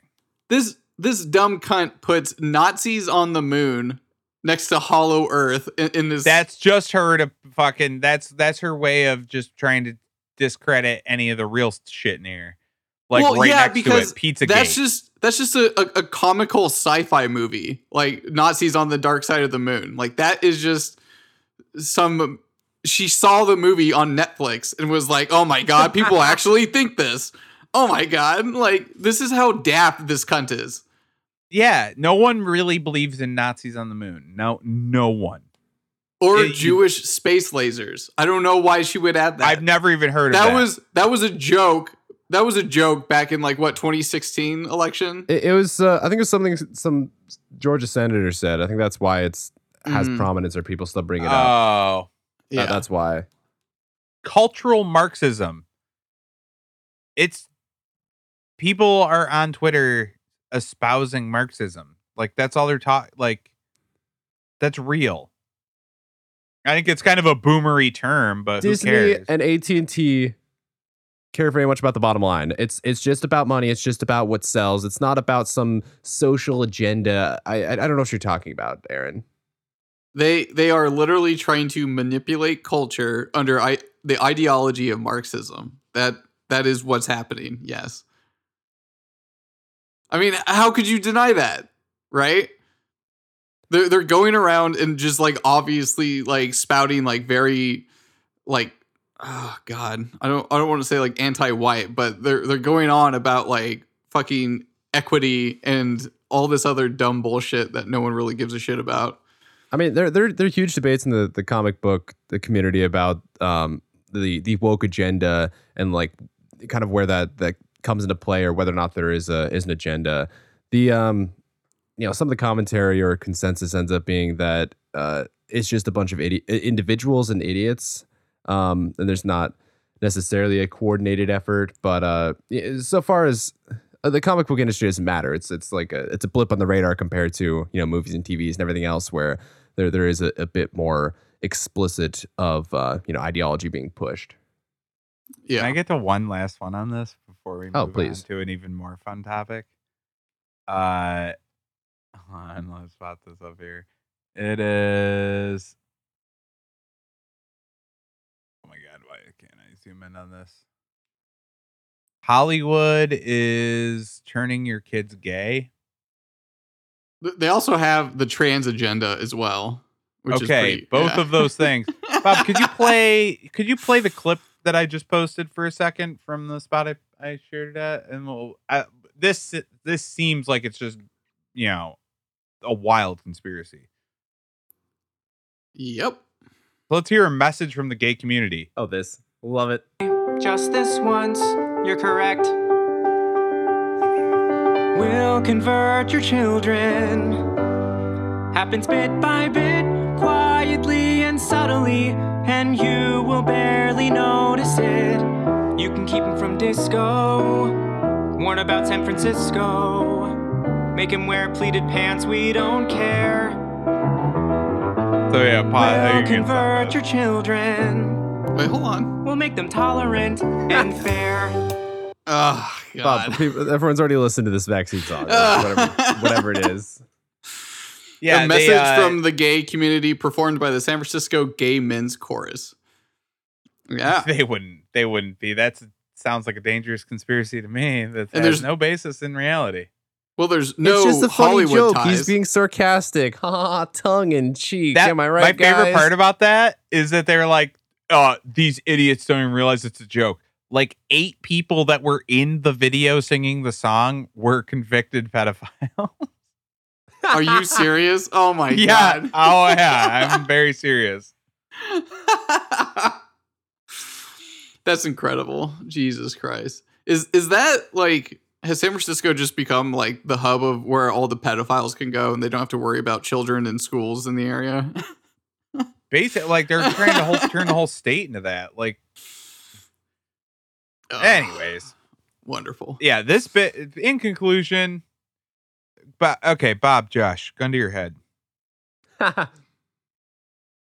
This this dumb cunt puts Nazis on the moon next to Hollow Earth in, in this. That's just her to fucking. That's that's her way of just trying to discredit any of the real shit in here. Like Well, right yeah, next to because it, Pizza that's just that's just a, a, a comical sci-fi movie, like Nazis on the dark side of the moon. Like that is just some. She saw the movie on Netflix and was like, "Oh my god, people [LAUGHS] actually think this." Oh my god, like this is how daft this cunt is. Yeah, no one really believes in Nazis on the moon. No, no one. Or Yeah, you- Jewish space lasers. I don't know why she would add that. I've never even heard of that that. was that was a joke. That was a joke back in like what 2016 election. It, it was. Uh, I think it was something some Georgia senator said. I think that's why it's has Mhm. prominence or people still bring it up. oh, That- that's why. cultural Marxism. It's people are on Twitter espousing Marxism. Like that's all they're talking. Like that's real. I think it's kind of a boomery term, but Disney who cares? and AT and T care very much about the bottom line. It's it's just about money. It's just about what sells. It's not about some social agenda. I I, I don't know what you're talking about, Aaron. They they are literally trying to manipulate culture under I, the ideology of Marxism. That that is what's happening. Yes. I mean, how could you deny that? Right? they're they're going around and just like obviously like spouting like very like oh god I don't I don't want to say like anti-white but they're they're going on about like fucking equity and all this other dumb bullshit that no one really gives a shit about. I mean, there there there are huge debates in the, the comic book the community about um the the woke agenda and like kind of where that that comes into play or whether or not there is a is an agenda. The um you know some of the commentary or consensus ends up being that uh it's just a bunch of idi- individuals and idiots. Um and there's not necessarily a coordinated effort but uh so far as uh, the comic book industry doesn't matter. It's it's like a it's a blip on the radar compared to you know movies and TVs and everything else where there there is a, a bit more explicit of uh you know ideology being pushed. Can I get to one last one on this before we move Oh, on please. to an even more fun topic? Uh, [LAUGHS] hold on, let's spot this up here. It is. Oh my god, why can't I zoom in on this? Hollywood is turning your kids gay. They also have the trans agenda as well. Which is okay, pretty- both yeah. of those things. Bob, could you [LAUGHS] play? Could you play the clip that I just posted for a second from the spot I, I shared that. And we'll, I, this this seems like it's just you know a wild conspiracy. Yep. Let's hear a message from the gay community. oh this love it Just this once, you're correct. We'll convert your children. Happens bit by bit, quietly and subtly, and you will barely notice it. You can keep them from disco, warn about San Francisco. Make him wear pleated pants, we don't care. So yeah, pause. We'll you can stop convert your children. Wait, hold on. We'll make them tolerant and [LAUGHS] fair. Oh Bob, god. people, everyone's already listened to this vaccine song [LAUGHS] whatever whatever it is yeah, a they, message uh, from the gay community performed by the San Francisco Gay Men's Chorus. Yeah. [LAUGHS] They wouldn't. They wouldn't be. That sounds like a dangerous conspiracy to me. That And has there's- no basis in reality. Well, there's no it's just a funny Hollywood joke. ties. He's being sarcastic. Ha ha, ha, tongue in cheek. That, Am I right? My favorite part about that is that they're like, uh, these idiots don't even realize it's a joke. Like eight people that were in the video singing the song were convicted pedophiles. Are you [LAUGHS] serious? Oh my yeah. god. Oh yeah. I'm very serious. [LAUGHS] That's incredible. Jesus Christ. Is is that like has San Francisco just become like the hub of where all the pedophiles can go and they don't have to worry about children in schools in the area? [LAUGHS] Basically, like they're trying to whole, turn the whole state into that. Like, Ugh, anyways. wonderful. yeah, this bit in conclusion. But okay, Bob, Josh, gun to your head. [LAUGHS]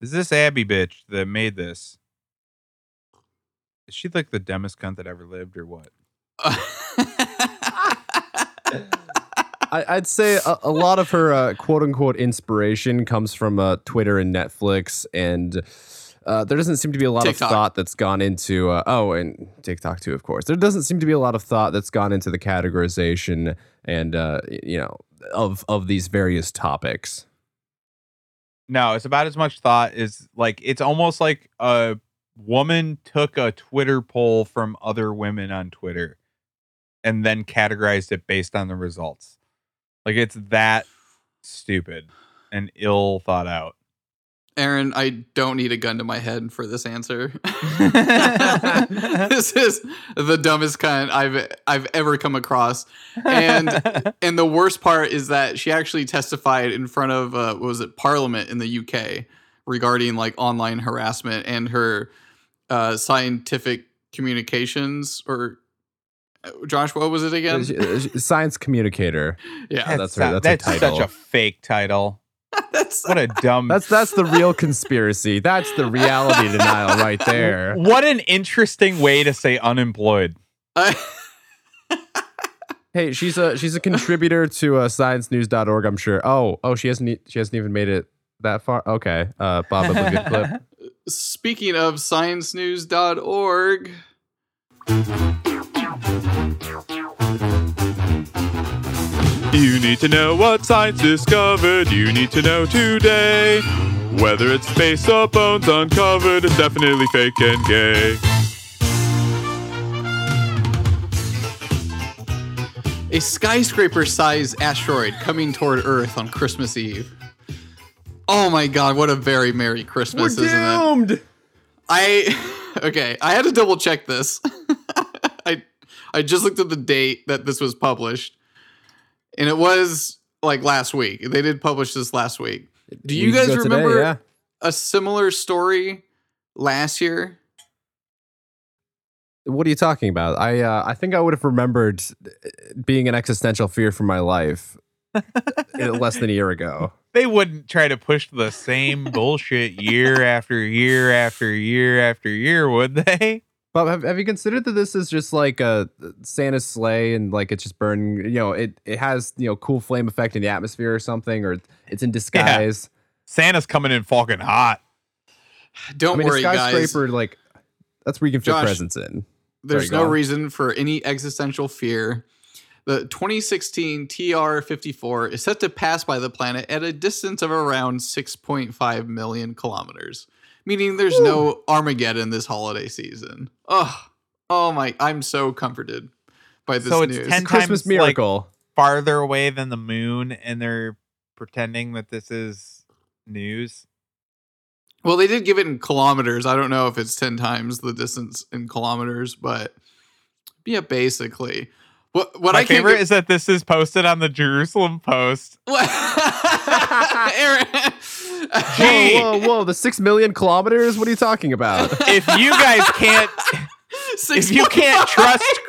Is this Abby bitch that made this? Is she like the dumbest cunt that ever lived, or what? I, I'd say a, a lot of her uh, quote unquote inspiration comes from uh, Twitter and Netflix, and uh, there doesn't seem to be a lot TikTok. of thought that's gone into. Uh, oh, and TikTok too, of course. There doesn't seem to be a lot of thought that's gone into the categorization and uh, you know of of these various topics. No, it's about as much thought as like it's almost like a woman took a Twitter poll from other women on Twitter and then categorized it based on the results. Like it's that stupid and ill thought out. Aaron, I don't need a gun to my head for this answer. [LAUGHS] [LAUGHS] this is the dumbest cunt I've I've ever come across. And [LAUGHS] and the worst part is that she actually testified in front of uh, what was it Parliament in the UK regarding like online harassment and her uh, scientific communications or uh, Josh, what was it again? Uh, Science communicator. Yeah, that's her- so- that's her such a fake title. [LAUGHS] that's What a dumb. That's that's the real conspiracy. That's the reality denial right [LAUGHS] there. what an interesting way to say unemployed. [LAUGHS] Hey, she's a she's a contributor to uh, sciencenews.org, I'm sure. Oh, oh, she hasn't she hasn't even made it that far. Okay. Uh Bob, a good clip. Speaking of sciencenews.org, You need to know what science discovered. You need to know today. Whether it's space or bones uncovered, it's definitely fake and gay. A skyscraper sized asteroid coming toward Earth on Christmas Eve. Oh my god, what a very Merry Christmas, We're isn't it? doomed. I [LAUGHS] okay, I had to double check this. [LAUGHS] I I just looked at the date that this was published. And it was like last week. They did publish this last week. Do you Weeks guys ago today, remember yeah. a similar story last year? What are you talking about? I uh, I think I would have remembered uh, being an existential fear for my life uh, less than a year ago. They wouldn't try to push the same bullshit year after year after year after year, would they? Bob, have, have you considered that this is just like a Santa's sleigh and like it's just burning? You know, it it has you know cool flame effect in the atmosphere or something, or it's in disguise. Santa's coming in fucking hot. [SIGHS] Don't I mean, worry, a guys. like that's where you can fit Josh, presents in. There's Sorry, no reason for any existential fear. The 2016 TR 54 is set to pass by the planet at a distance of around 6.5 million kilometers, meaning there's no Armageddon this holiday season. Oh, oh my! I'm so comforted by this So it's news. 10 Christmas times, like, miracle. Farther away than the moon, and they're pretending that this is news. well, they did give it in kilometers. I don't know if it's 10 times the distance in kilometers, but yeah, basically. What what My I can't favorite get- is that this is posted on the Jerusalem Post. [LAUGHS] Aaron. [LAUGHS] Whoa, whoa, whoa! The six million kilometers. What are you talking about? [LAUGHS] If you guys can't, Six if you can't point trust,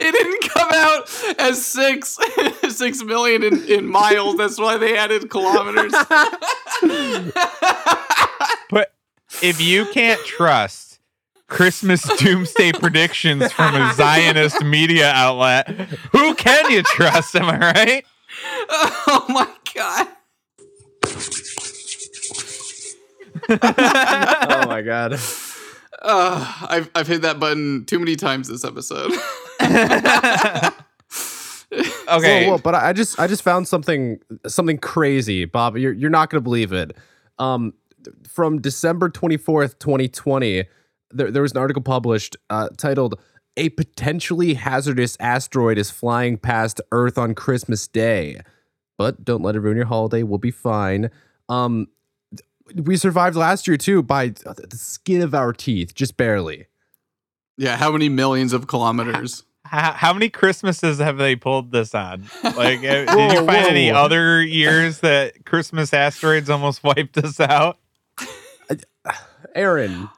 it didn't come out as six six million in, in miles. That's why they added kilometers. but if you can't trust Christmas doomsday predictions from a Zionist media outlet, who can you trust? Am I right? oh my god. [LAUGHS] oh my god! Uh, I've I've hit that button too many times this episode. [LAUGHS] Okay. Whoa, whoa, but I I just I just found something something crazy, Bob. You're you're not gonna believe it. Um, from December twenty fourth, twenty twenty, there there was an article published uh, titled "A Potentially Hazardous Asteroid is Flying Past Earth on Christmas Day." But don't let it ruin your holiday. We'll be fine. Um, we survived last year too by the skin of our teeth, just barely. yeah, how many millions of kilometers? How, how many Christmases have they pulled this on? [LAUGHS] Like, uh, did Whoa, you find any other years that Christmas asteroids almost wiped us out? Aaron,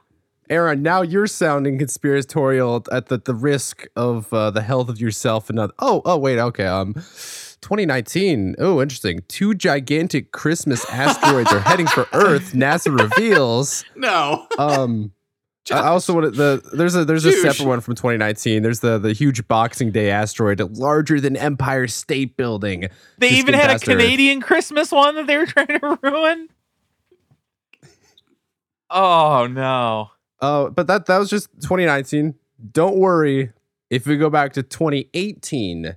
Aaron, now you're sounding conspiratorial at the, the risk of uh, the health of yourself and other. Oh, oh, wait, okay. Um, 2019. Oh, interesting. Two gigantic Christmas [LAUGHS] asteroids are heading for Earth. NASA reveals. No. Um, I [LAUGHS] I also want the there's a there's a separate one from 2019. There's the the huge Boxing Day asteroid, larger than Empire State Building. They even had a past Earth. Canadian Christmas one that they were trying to [LAUGHS] ruin. Oh no. Oh, but that that was just 2019. Don't worry. If we go back to 2018,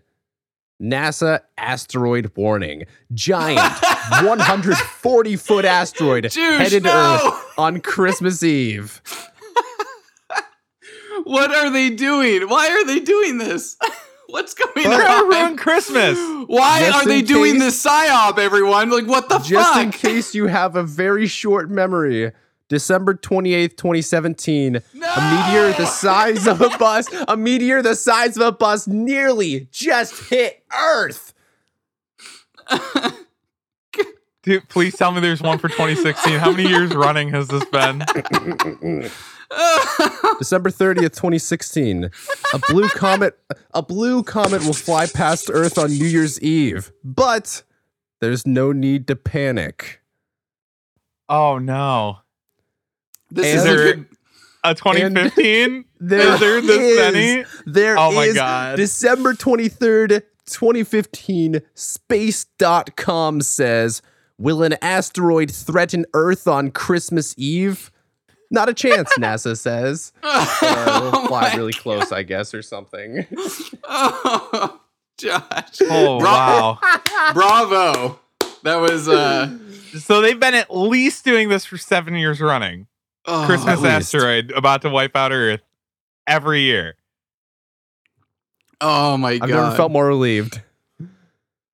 NASA asteroid warning. Giant [LAUGHS] 140 foot asteroid Juice, headed to no! Earth on Christmas Eve. [LAUGHS] What are they doing? Why are they doing this? [LAUGHS] What's going They're trying to ruin on? Christmas. Why Just are they in doing case- this psyop, everyone? Like, what the Just fuck? in case you have a very short memory. December 28th, 2017, a meteor the size of a bus, a meteor the size of a bus nearly just hit Earth. Dude, please tell me there's one for 2016. How many years [LAUGHS] running has this been? [LAUGHS] December 30th, 2016. A blue comet a blue comet will fly past Earth on New Year's Eve. But there's no need to panic. Oh no. This And is a there- good. A 2015? [LAUGHS] There Is there this is- many? There Oh my is God. December 23rd, 2015, space.com says, "Will an asteroid threaten Earth on Christmas Eve?" Not a chance, [LAUGHS] NASA says. Uh, [LAUGHS] Oh we'll fly my really close, I guess, or something. Oh. Josh. Oh Bra- wow! Bravo. That was uh so they've been at least doing this for seven years running. Oh, Christmas asteroid about to wipe out Earth every year. Oh my god. I've never felt more relieved.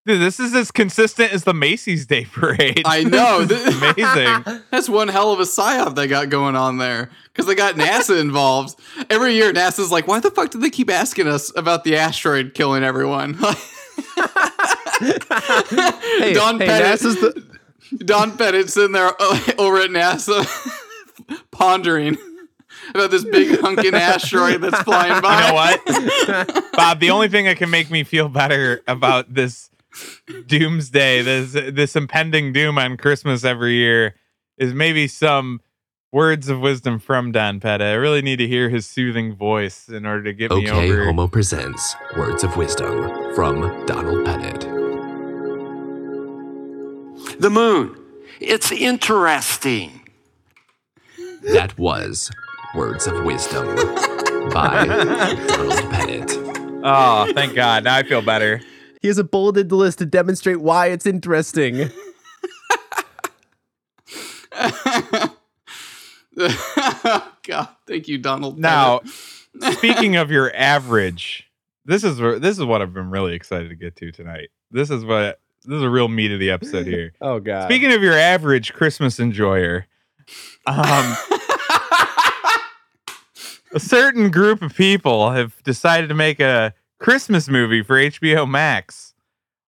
Dude, this is as consistent as the Macy's Day Parade. I [LAUGHS] know. This is amazing. [LAUGHS] That's one hell of a psyop they got going on there because they got NASA involved. Every year, NASA's like, why the fuck do they keep asking us about the asteroid killing everyone? [LAUGHS] Hey, Don hey, Pettit, NASA's the Don Pettit sitting there uh, over at NASA pondering [LAUGHS] about this big hunking asteroid that's flying by. You know what, Bob? The only thing that can make me feel better about this doomsday, this this impending doom on Christmas every year, is maybe some words of wisdom from Don Pettit. I really need to hear his soothing voice in order to get me over. Okay over. Homo presents Words of Wisdom from Donald Pettit. The moon. It's interesting. That was Words of Wisdom by Donald Pettit. Oh, thank God! Now I feel better. he has a bulleted list to demonstrate why it's interesting. [LAUGHS] God, thank you, Donald. Now, speaking of your [LAUGHS] average, this is where this is what I've been really excited to get to tonight. This is what this is a real meat of the episode here. [LAUGHS] Oh god. Speaking of your average Christmas enjoyer, um, a certain group of people have decided to make a Christmas movie for HBO Max.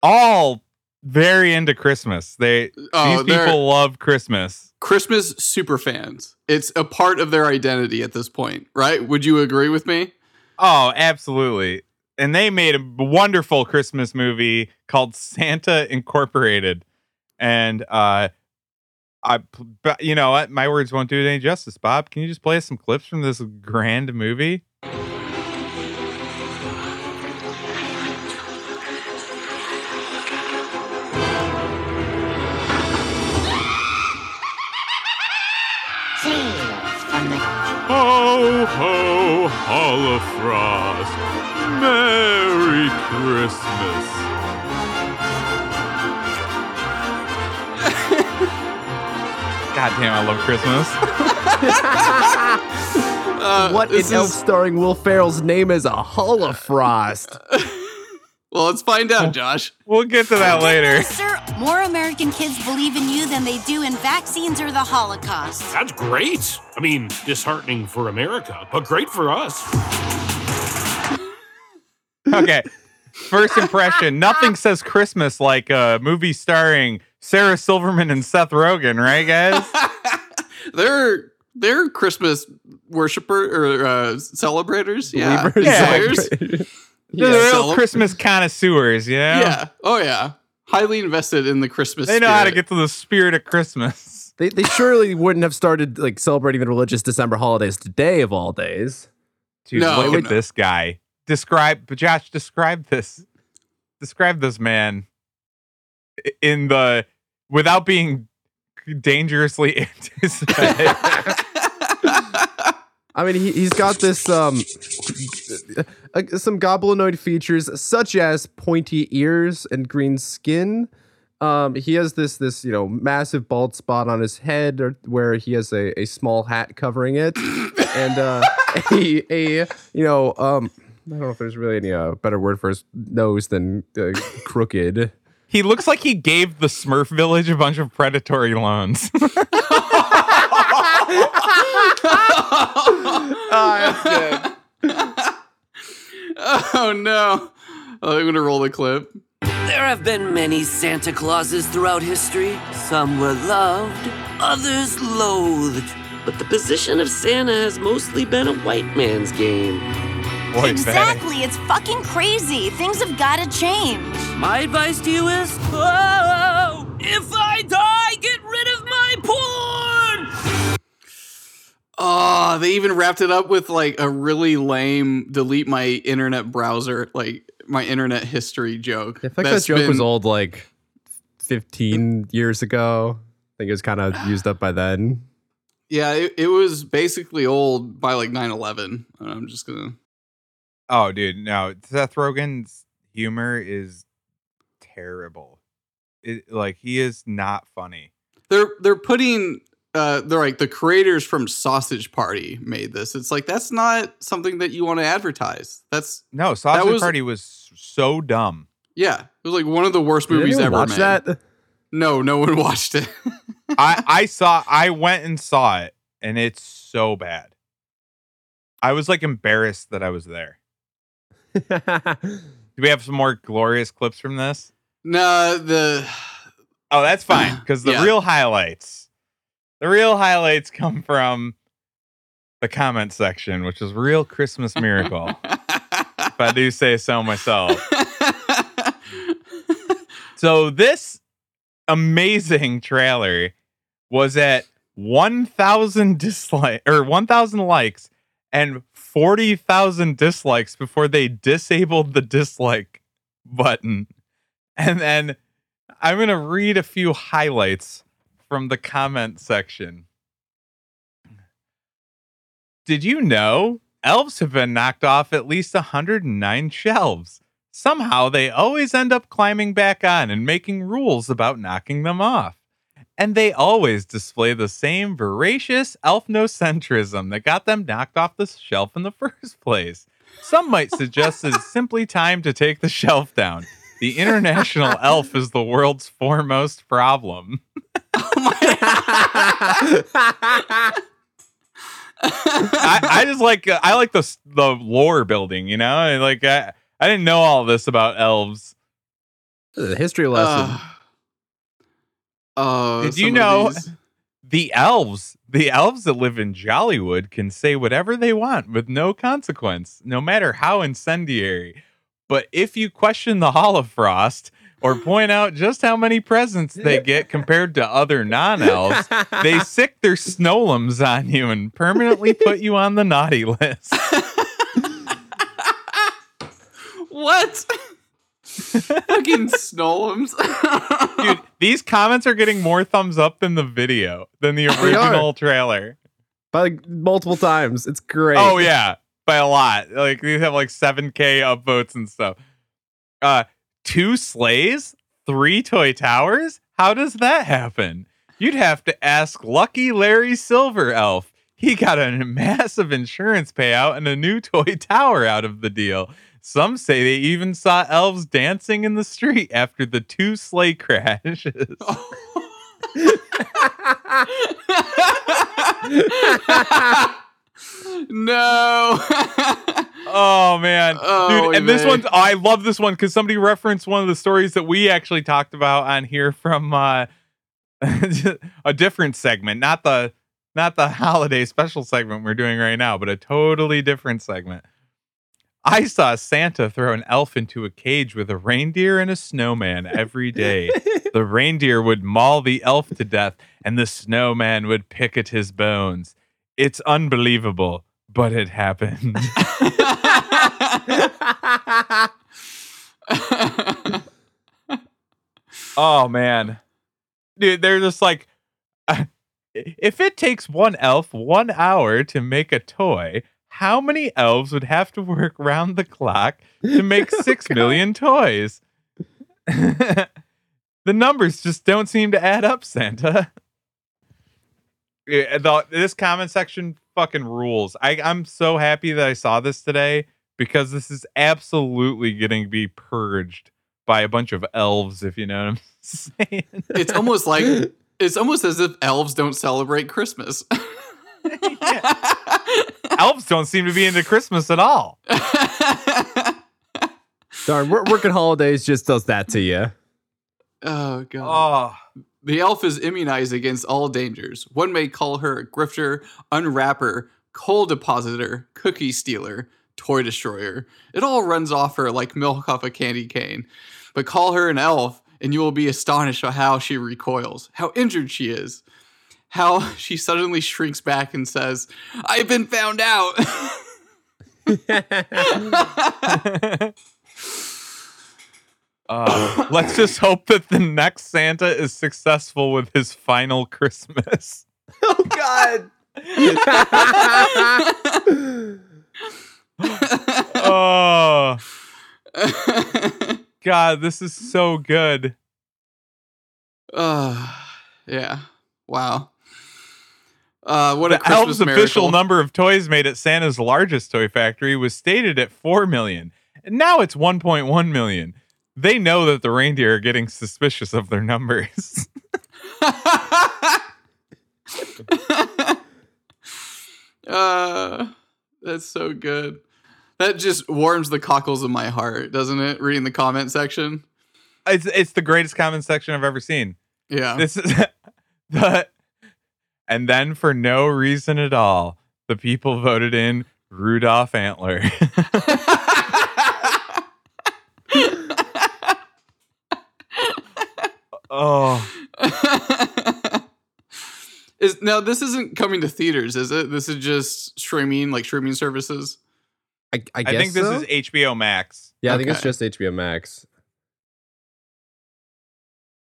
All very into Christmas. They Oh, these people love Christmas. Christmas super fans. It's a part of their identity at this point, right? Would you agree with me? Oh, absolutely. And they made a wonderful Christmas movie called Santa Incorporated. And uh I but you know what? My words won't do it any justice, Bob. Can you just play us some clips from this grand movie? Ho ho Holofrost. Merry Christmas. God damn, I love Christmas. Uh, [LAUGHS] what in this Elf is- starring Will Ferrell's name is a Holofrost? [LAUGHS] Well, let's find out, Josh. We'll get to that later. [LAUGHS] Sir, more American kids believe in you than they do in vaccines or the Holocaust. That's great. I mean, disheartening for America, but great for us. Okay. First impression. Nothing says Christmas like a movie starring Sarah Silverman and Seth Rogen, right, guys? [LAUGHS] They're they're Christmas worshiper or uh, celebrators. Yeah, Believers. Yeah. Enjoyers. [LAUGHS] They're the real Cele- Christmas connoisseurs, you know? Yeah. Oh yeah. Highly invested in the Christmas. They know how to get to the spirit of Christmas. They, they surely wouldn't have started like celebrating the religious December holidays today of all days. Dude, No, look at no. this guy. Describe, but Josh, describe this. Describe this man in the without being dangerously [LAUGHS] anticipated. I mean, he, he's got this um, uh, some goblinoid features such as pointy ears and green skin. Um, he has this this you know massive bald spot on his head, or, where he has a, a small hat covering it, and uh, [LAUGHS] a a you know um, I don't know if there's really any uh, better word for his nose than uh, crooked. He looks like he gave the Smurf Village a bunch of predatory loans. [LAUGHS] [LAUGHS] oh, oh no. Oh, I'm gonna roll the clip. There have been many Santa Clauses throughout history. Some were loved, others loathed. But the position of Santa has mostly been a white man's game. Boy, exactly. It's fucking crazy. Things have got to change. My advice to you is oh, if I die, get rid of my porn! Oh, they even wrapped it up with like a really lame delete my internet browser, like my internet history joke. I think that That's joke was old like 15 years ago. I think it was kind of used up by then. Yeah, it, it was basically old by like 9 11. I'm just gonna. Oh, dude, no. Seth Rogen's humor is terrible. It, like he is not funny. They're they're putting uh they're like the creators from Sausage Party made this. It's like that's not something that you want to advertise. That's No, Sausage was- Party was so dumb. yeah, it was like one of the worst Did movies ever watch made. that? No, no one [LAUGHS] watched it. I I saw I went and saw it and it's so bad. I was like embarrassed that I was there. Do we have some more glorious clips from this? no, the Oh, that's fine because the Yeah. real highlights, the real highlights come from the comment section, which is real Christmas miracle. if I do say so myself. [LAUGHS] So this amazing trailer was at 1,000 dislike or 1,000 likes and 40,000 dislikes before they disabled the dislike button. And then I'm going to read a few highlights from the comment section. Did you know elves have been knocked off at least 109 shelves? Somehow they always end up climbing back on and making rules about knocking them off. And they always display the same voracious elfnocentrism that got them knocked off the shelf in the [LAUGHS] first place. Some might suggest it's [LAUGHS] simply time to take the shelf down. The international [LAUGHS] elf is the world's foremost problem. I, I just like uh, I like the s- the lore building, you know. Like I, I didn't know all this about elves. The history lesson. Uh, uh, Did you know the elves, the elves that live in Jollywood, can say whatever they want with no consequence, no matter how incendiary. But if you question the Hall of Frost or point out just how many presents they get compared to other non-elves, they [LAUGHS] sick their snowlums on you and permanently put you on the naughty list. [LAUGHS] what? [LAUGHS] Fucking Snowlums. [LAUGHS] Dude, these comments are getting more thumbs up than the video, than the original trailer. By like multiple times. It's great. Oh yeah, by a lot. Like these have like 7k upvotes and stuff. Uh two sleighs, three toy towers? How does that happen? You'd have to ask Lucky Larry Silver Elf. He got a [LAUGHS] massive insurance payout and a new toy tower out of the deal. Some say they even saw elves dancing in the street after the two sleigh crashes. [LAUGHS] no. [LAUGHS] Oh man, Oh, dude! And this oh, I love this one because somebody referenced one of the stories that we actually talked about on here from uh, [LAUGHS] a different segment, not the not the holiday special segment we're doing right now, but a totally different segment. I saw Santa throw an elf into a cage with a reindeer and a snowman every day. the [LAUGHS] reindeer would maul the elf to death, and the snowman would pick at his bones. It's unbelievable, but it happened. [LAUGHS] Oh man, dude, they're just like, [LAUGHS] if it takes one elf one hour to make a toy, how many elves would have to work round the clock to make [LAUGHS] oh, six million toys? [LAUGHS] the numbers just don't seem to add up, Santa. Yeah, the, this comment section fucking rules. I, I'm so happy that I saw this today because this is absolutely getting to be purged by a bunch of elves, if you know what I'm [LAUGHS] saying. it's almost like it's almost as if elves don't celebrate Christmas. [LAUGHS] elves don't seem to be into Christmas at all. [LAUGHS] Darn, working holidays just does that to you. Oh god. Oh, The elf is immunized against all dangers. One may call her a grifter, unwrapper, coal depositor, cookie stealer, toy destroyer. It all runs off her like milk off a candy cane. But call her an elf, and you will be astonished at how she recoils, how injured she is, how [LAUGHS] she suddenly shrinks back and says, I've been found out. uh, let's just hope that the next Santa is successful with his final Christmas. [LAUGHS] Oh God. [LAUGHS] Oh, God, this is so good. uh, yeah. Wow. Uh, what a the Christmas elves' official number of toys made at Santa's largest toy factory was stated at 4 million, and now it's 1.1 million. They know that the reindeer are getting suspicious of their numbers. [LAUGHS] [LAUGHS] uh, that's so good. That just warms the cockles of my heart, doesn't it? Reading the comment section. it's it's the greatest comment section I've ever seen. Yeah. This is [LAUGHS] the and then for no reason at all, the people voted in Rudolph Antler. [LAUGHS] oh, is now this isn't coming to theaters, is it? This is just streaming, like streaming services. I, I I, think this so? is HBO Max. Yeah, I think it's just HBO Max.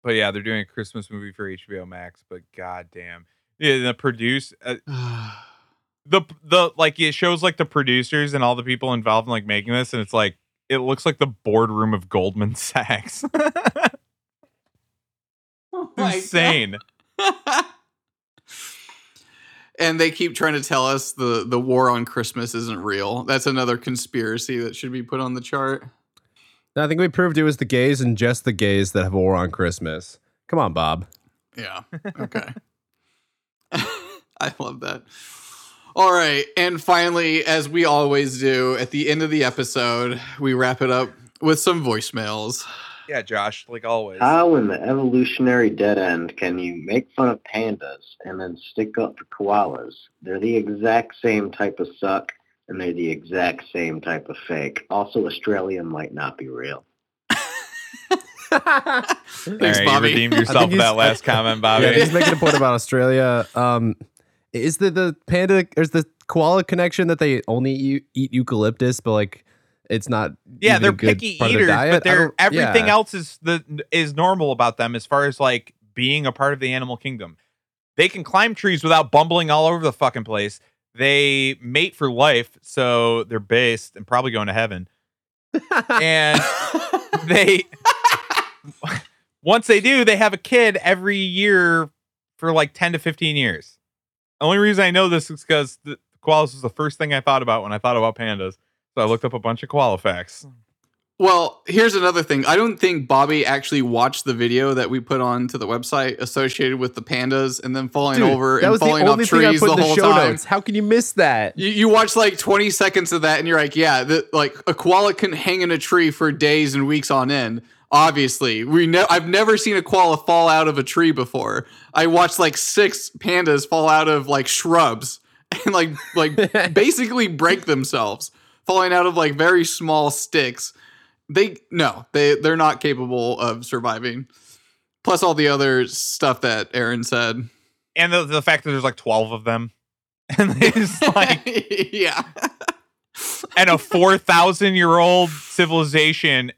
But yeah, they're doing a Christmas movie for HBO Max. But goddamn, yeah, the produce uh, [SIGHS] the the like it shows like the producers and all the people involved in like making this, and it's like it looks like the boardroom of Goldman [LAUGHS] Sachs. Oh [LAUGHS] my Insane. [LAUGHS] and they keep trying to tell us the the war on Christmas isn't real. That's another conspiracy that should be put on the chart. No, I think we proved it was the gays and just the gays that have a war on Christmas. Come on, Bob. Yeah. Okay. [LAUGHS] I love that. All right. And finally, as we always do at the end of the episode, we wrap it up with some voicemails. Yeah, Josh, like always. How in the evolutionary dead end can you make fun of pandas and then stick up for koalas? They're the exact same type of suck and they're the exact same type of fake. Also, Australia might not be real. [LAUGHS] Thanks, right, you Bobby. redeemed yourself think with that last comment, Bobby. Yeah, he's making a point about Australia. Um, is the the panda or is the koala connection that they only eat, eat eucalyptus, but like it's not? Yeah, they're picky eaters, but they're everything yeah. else is the is normal about them as far as like being a part of the animal kingdom. They can climb trees without bumbling all over the fucking place. They mate for life, so they're based and probably going to heaven. and [LAUGHS] they once they do, they have a kid every year for like 10 to 15 years. Only reason I know this is because the koalas was the first thing I thought about when I thought about pandas. So I looked up a bunch of koala facts. Hmm. Well, here's another thing. I don't think Bobby actually watched the video that we put on to the website associated with the pandas and then falling Dude, over and falling off trees the the whole show time. notes. How can you miss that? You, you watch like 20 seconds of that and you're like, yeah, the, like a koala can hang in a tree for days and weeks on end. Obviously, we ne- I've never seen a koala fall out of a tree before. I watched like six pandas fall out of like shrubs [LAUGHS] and like like [LAUGHS] basically break themselves, falling out of like very small sticks. They no, they they're not capable of surviving. Plus all the other stuff that Aaron said. And the, the fact that there's like 12 of them. [LAUGHS] And it's like yeah. and a 4,000 year old civilization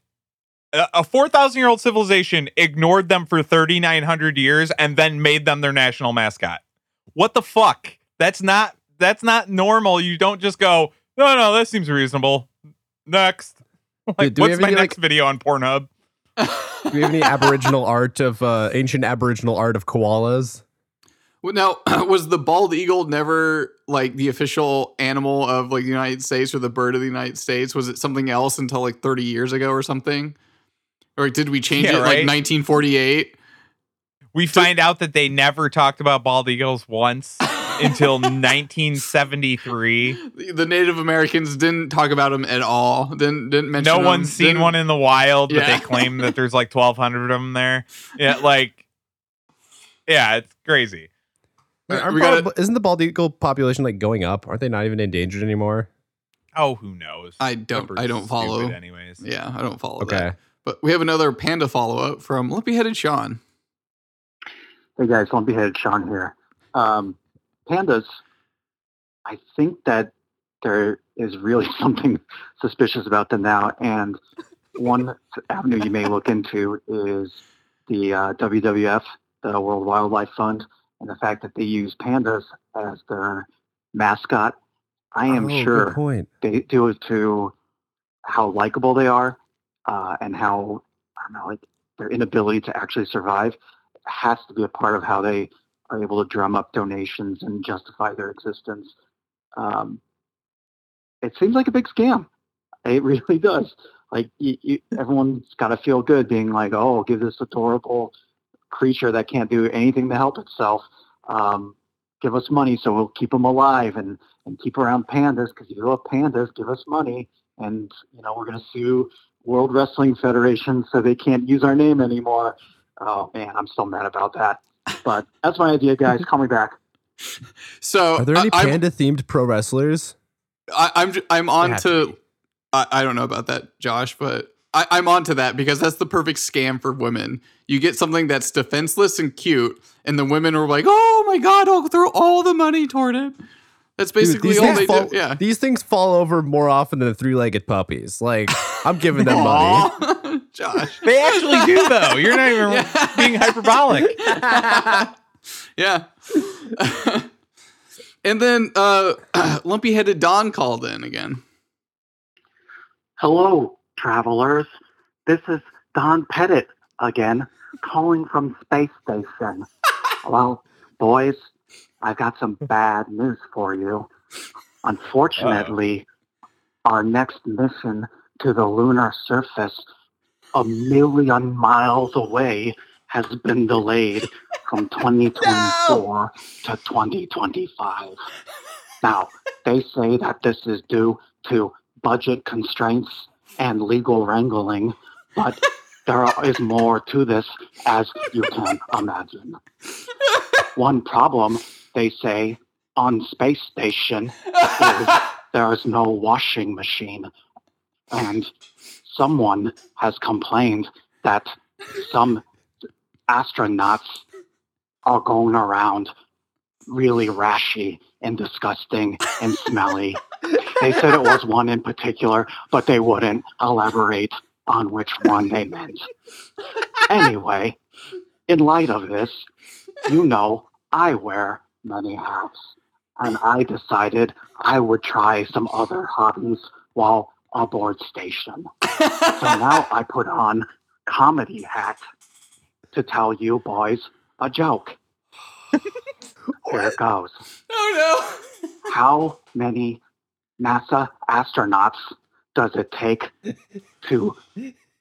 a a 4,000 year old civilization ignored them for 3,900 years and then made them their national mascot. What the fuck? That's not that's not normal. You don't just go, no, no, that seems reasonable. Next. [LAUGHS] Like, do we what's my any, like- next video on Pornhub? Do we have any Aboriginal art of uh, ancient Aboriginal art of koalas? Well, now, [CLEARS THROAT] was the bald eagle never like the official animal of like the United States or the bird of the United States? Was it something else until like 30 years ago or something? Or did we change Yeah, it like right. 1948? We find out that they never talked about bald eagles once [LAUGHS] until 1973. The- The Native Americans didn't talk about them at all. Didn't didn't mention. No them, one's seen didn't- one in the wild, but they claim that there's like 1,200 of them there. Yeah, like, yeah, it's crazy. Aren't gotta- bald- isn't the bald eagle population like going up? Aren't they not even endangered anymore? Oh, who knows? I don't. Numbers I don't follow. anyways. Yeah, I don't follow Okay. that. But we have another panda follow up from Lumpy Headed Sean. Hey guys, Lumpy Headed Sean here. Um, pandas, I think that there is really [LAUGHS] something suspicious about them now. And one avenue you may look into is the uh, WWF, the World Wildlife Fund, and the fact that they use pandas as their mascot. I am Oh, good sure point. they do it to how likable they are uh, and how I don't know, like their inability to actually survive has to be a part of how they are able to drum up donations and justify their existence. Um, it seems like a big scam. It [LAUGHS] really does. Like you, you, everyone's got to feel good, being like, "Oh, give this adorable creature that can't do anything to help itself, um, give us money so we'll keep them alive and and keep around pandas because you love pandas. Give us money, and you know we're going to sue World Wrestling Federation so they can't use our name anymore." Oh man, I'm still mad about that. But [LAUGHS] that's my idea, guys. Call me back. So Are there any I- I'm- panda themed pro wrestlers? I, I'm j- I'm on have to. I, I don't know about that, Josh, but I, I'm on to that because that's the perfect scam for women. You get something that's defenseless and cute, and the women are like, "Oh my god, I'll throw all the money toward it." That's basically these all things they fall, do. Yeah. These things fall over more often than three legged puppies. Like, I'm giving them money. [LAUGHS] Josh. They actually do though. You're not even [LAUGHS] being hyperbolic. [LAUGHS] yeah. and then uh [CLEARS THROAT] lumpy headed Don called in again. Hello, travelers. This is Don Pettit again, calling from Space Station. well, boys, I've got some [LAUGHS] bad news for you. Unfortunately, uh. our next mission to the lunar surface, a million miles away, has been delayed from [LAUGHS] 2024 to 2025. Now, they say that this is due to budget constraints and legal wrangling, but [LAUGHS] there is more to this, as you can imagine. One problem, they say, on space station is [LAUGHS] there is no washing machine. And someone has complained that some astronauts are going around really rashy and disgusting and smelly. they said it was one in particular, but they wouldn't elaborate on which one they meant. Anyway, in light of this, you know I wear many hats, and I decided I would try some other hobbies while aboard station. so [LAUGHS] now I put on comedy hat to tell you boys a joke. [LAUGHS] Here it goes. Oh no! How many NASA astronauts does it take to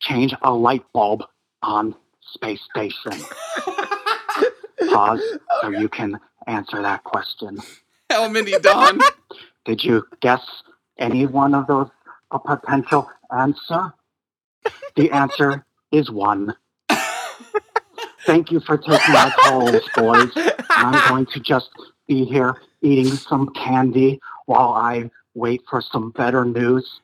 change a light bulb on space station? [LAUGHS] Pause so you can answer that question. [LAUGHS] How many Don? [LAUGHS] Did you guess any one of those a potential answer? The answer is one. [LAUGHS] Thank you for taking my calls, boys. I'm going to just be here eating some candy while I wait for some better news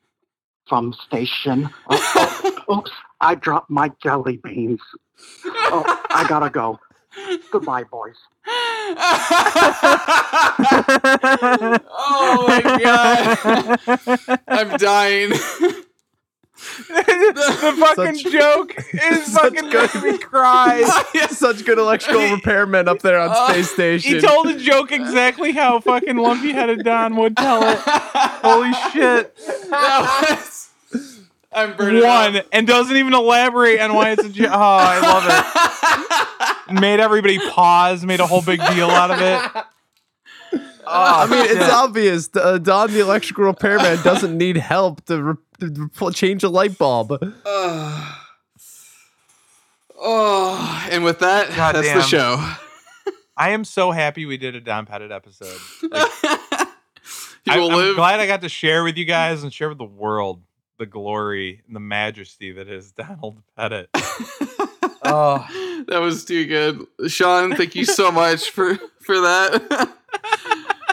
from station. Oh, oh, oops, I dropped my jelly beans. Oh, I gotta go. Goodbye, boys. [LAUGHS] oh my god. I'm dying. [LAUGHS] the fucking Such- joke is [LAUGHS] fucking making me cry. Such good electrical repairmen up there on Oh, space station. He told the joke exactly how fucking lumpy headed Don would tell it. Holy shit. That was- I'm burning One up. and doesn't even elaborate on why it's a joke. Oh, I love it. [LAUGHS] Made everybody pause, made a whole big deal out of it. [LAUGHS] I Oh, mean, it's obvious. Uh, Don, the electrical repairman, doesn't need help to, re- to re- change a light bulb. Oh. [SIGHS] Oh, and with that, God that's damn. the show. [LAUGHS] I am so happy we did a Don Pettit episode. Like, You I, will am glad I got to share with you guys and share with the world the glory and the majesty that is [LAUGHS] Donald Pettit. oh, that was too good, Sean. Thank you so much for for that.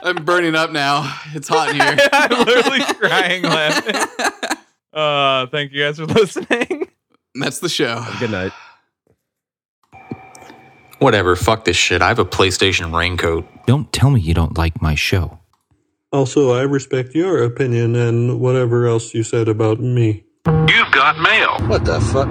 I'm burning up now. It's hot in here. [LAUGHS] I'm literally crying laughing. Uh, thank you guys for listening. That's the show. Good night. Whatever, fuck this shit. I have a PlayStation raincoat. Don't tell me you don't like my show. Also, I respect your opinion and whatever else you said about me. You've got mail. What the fuck?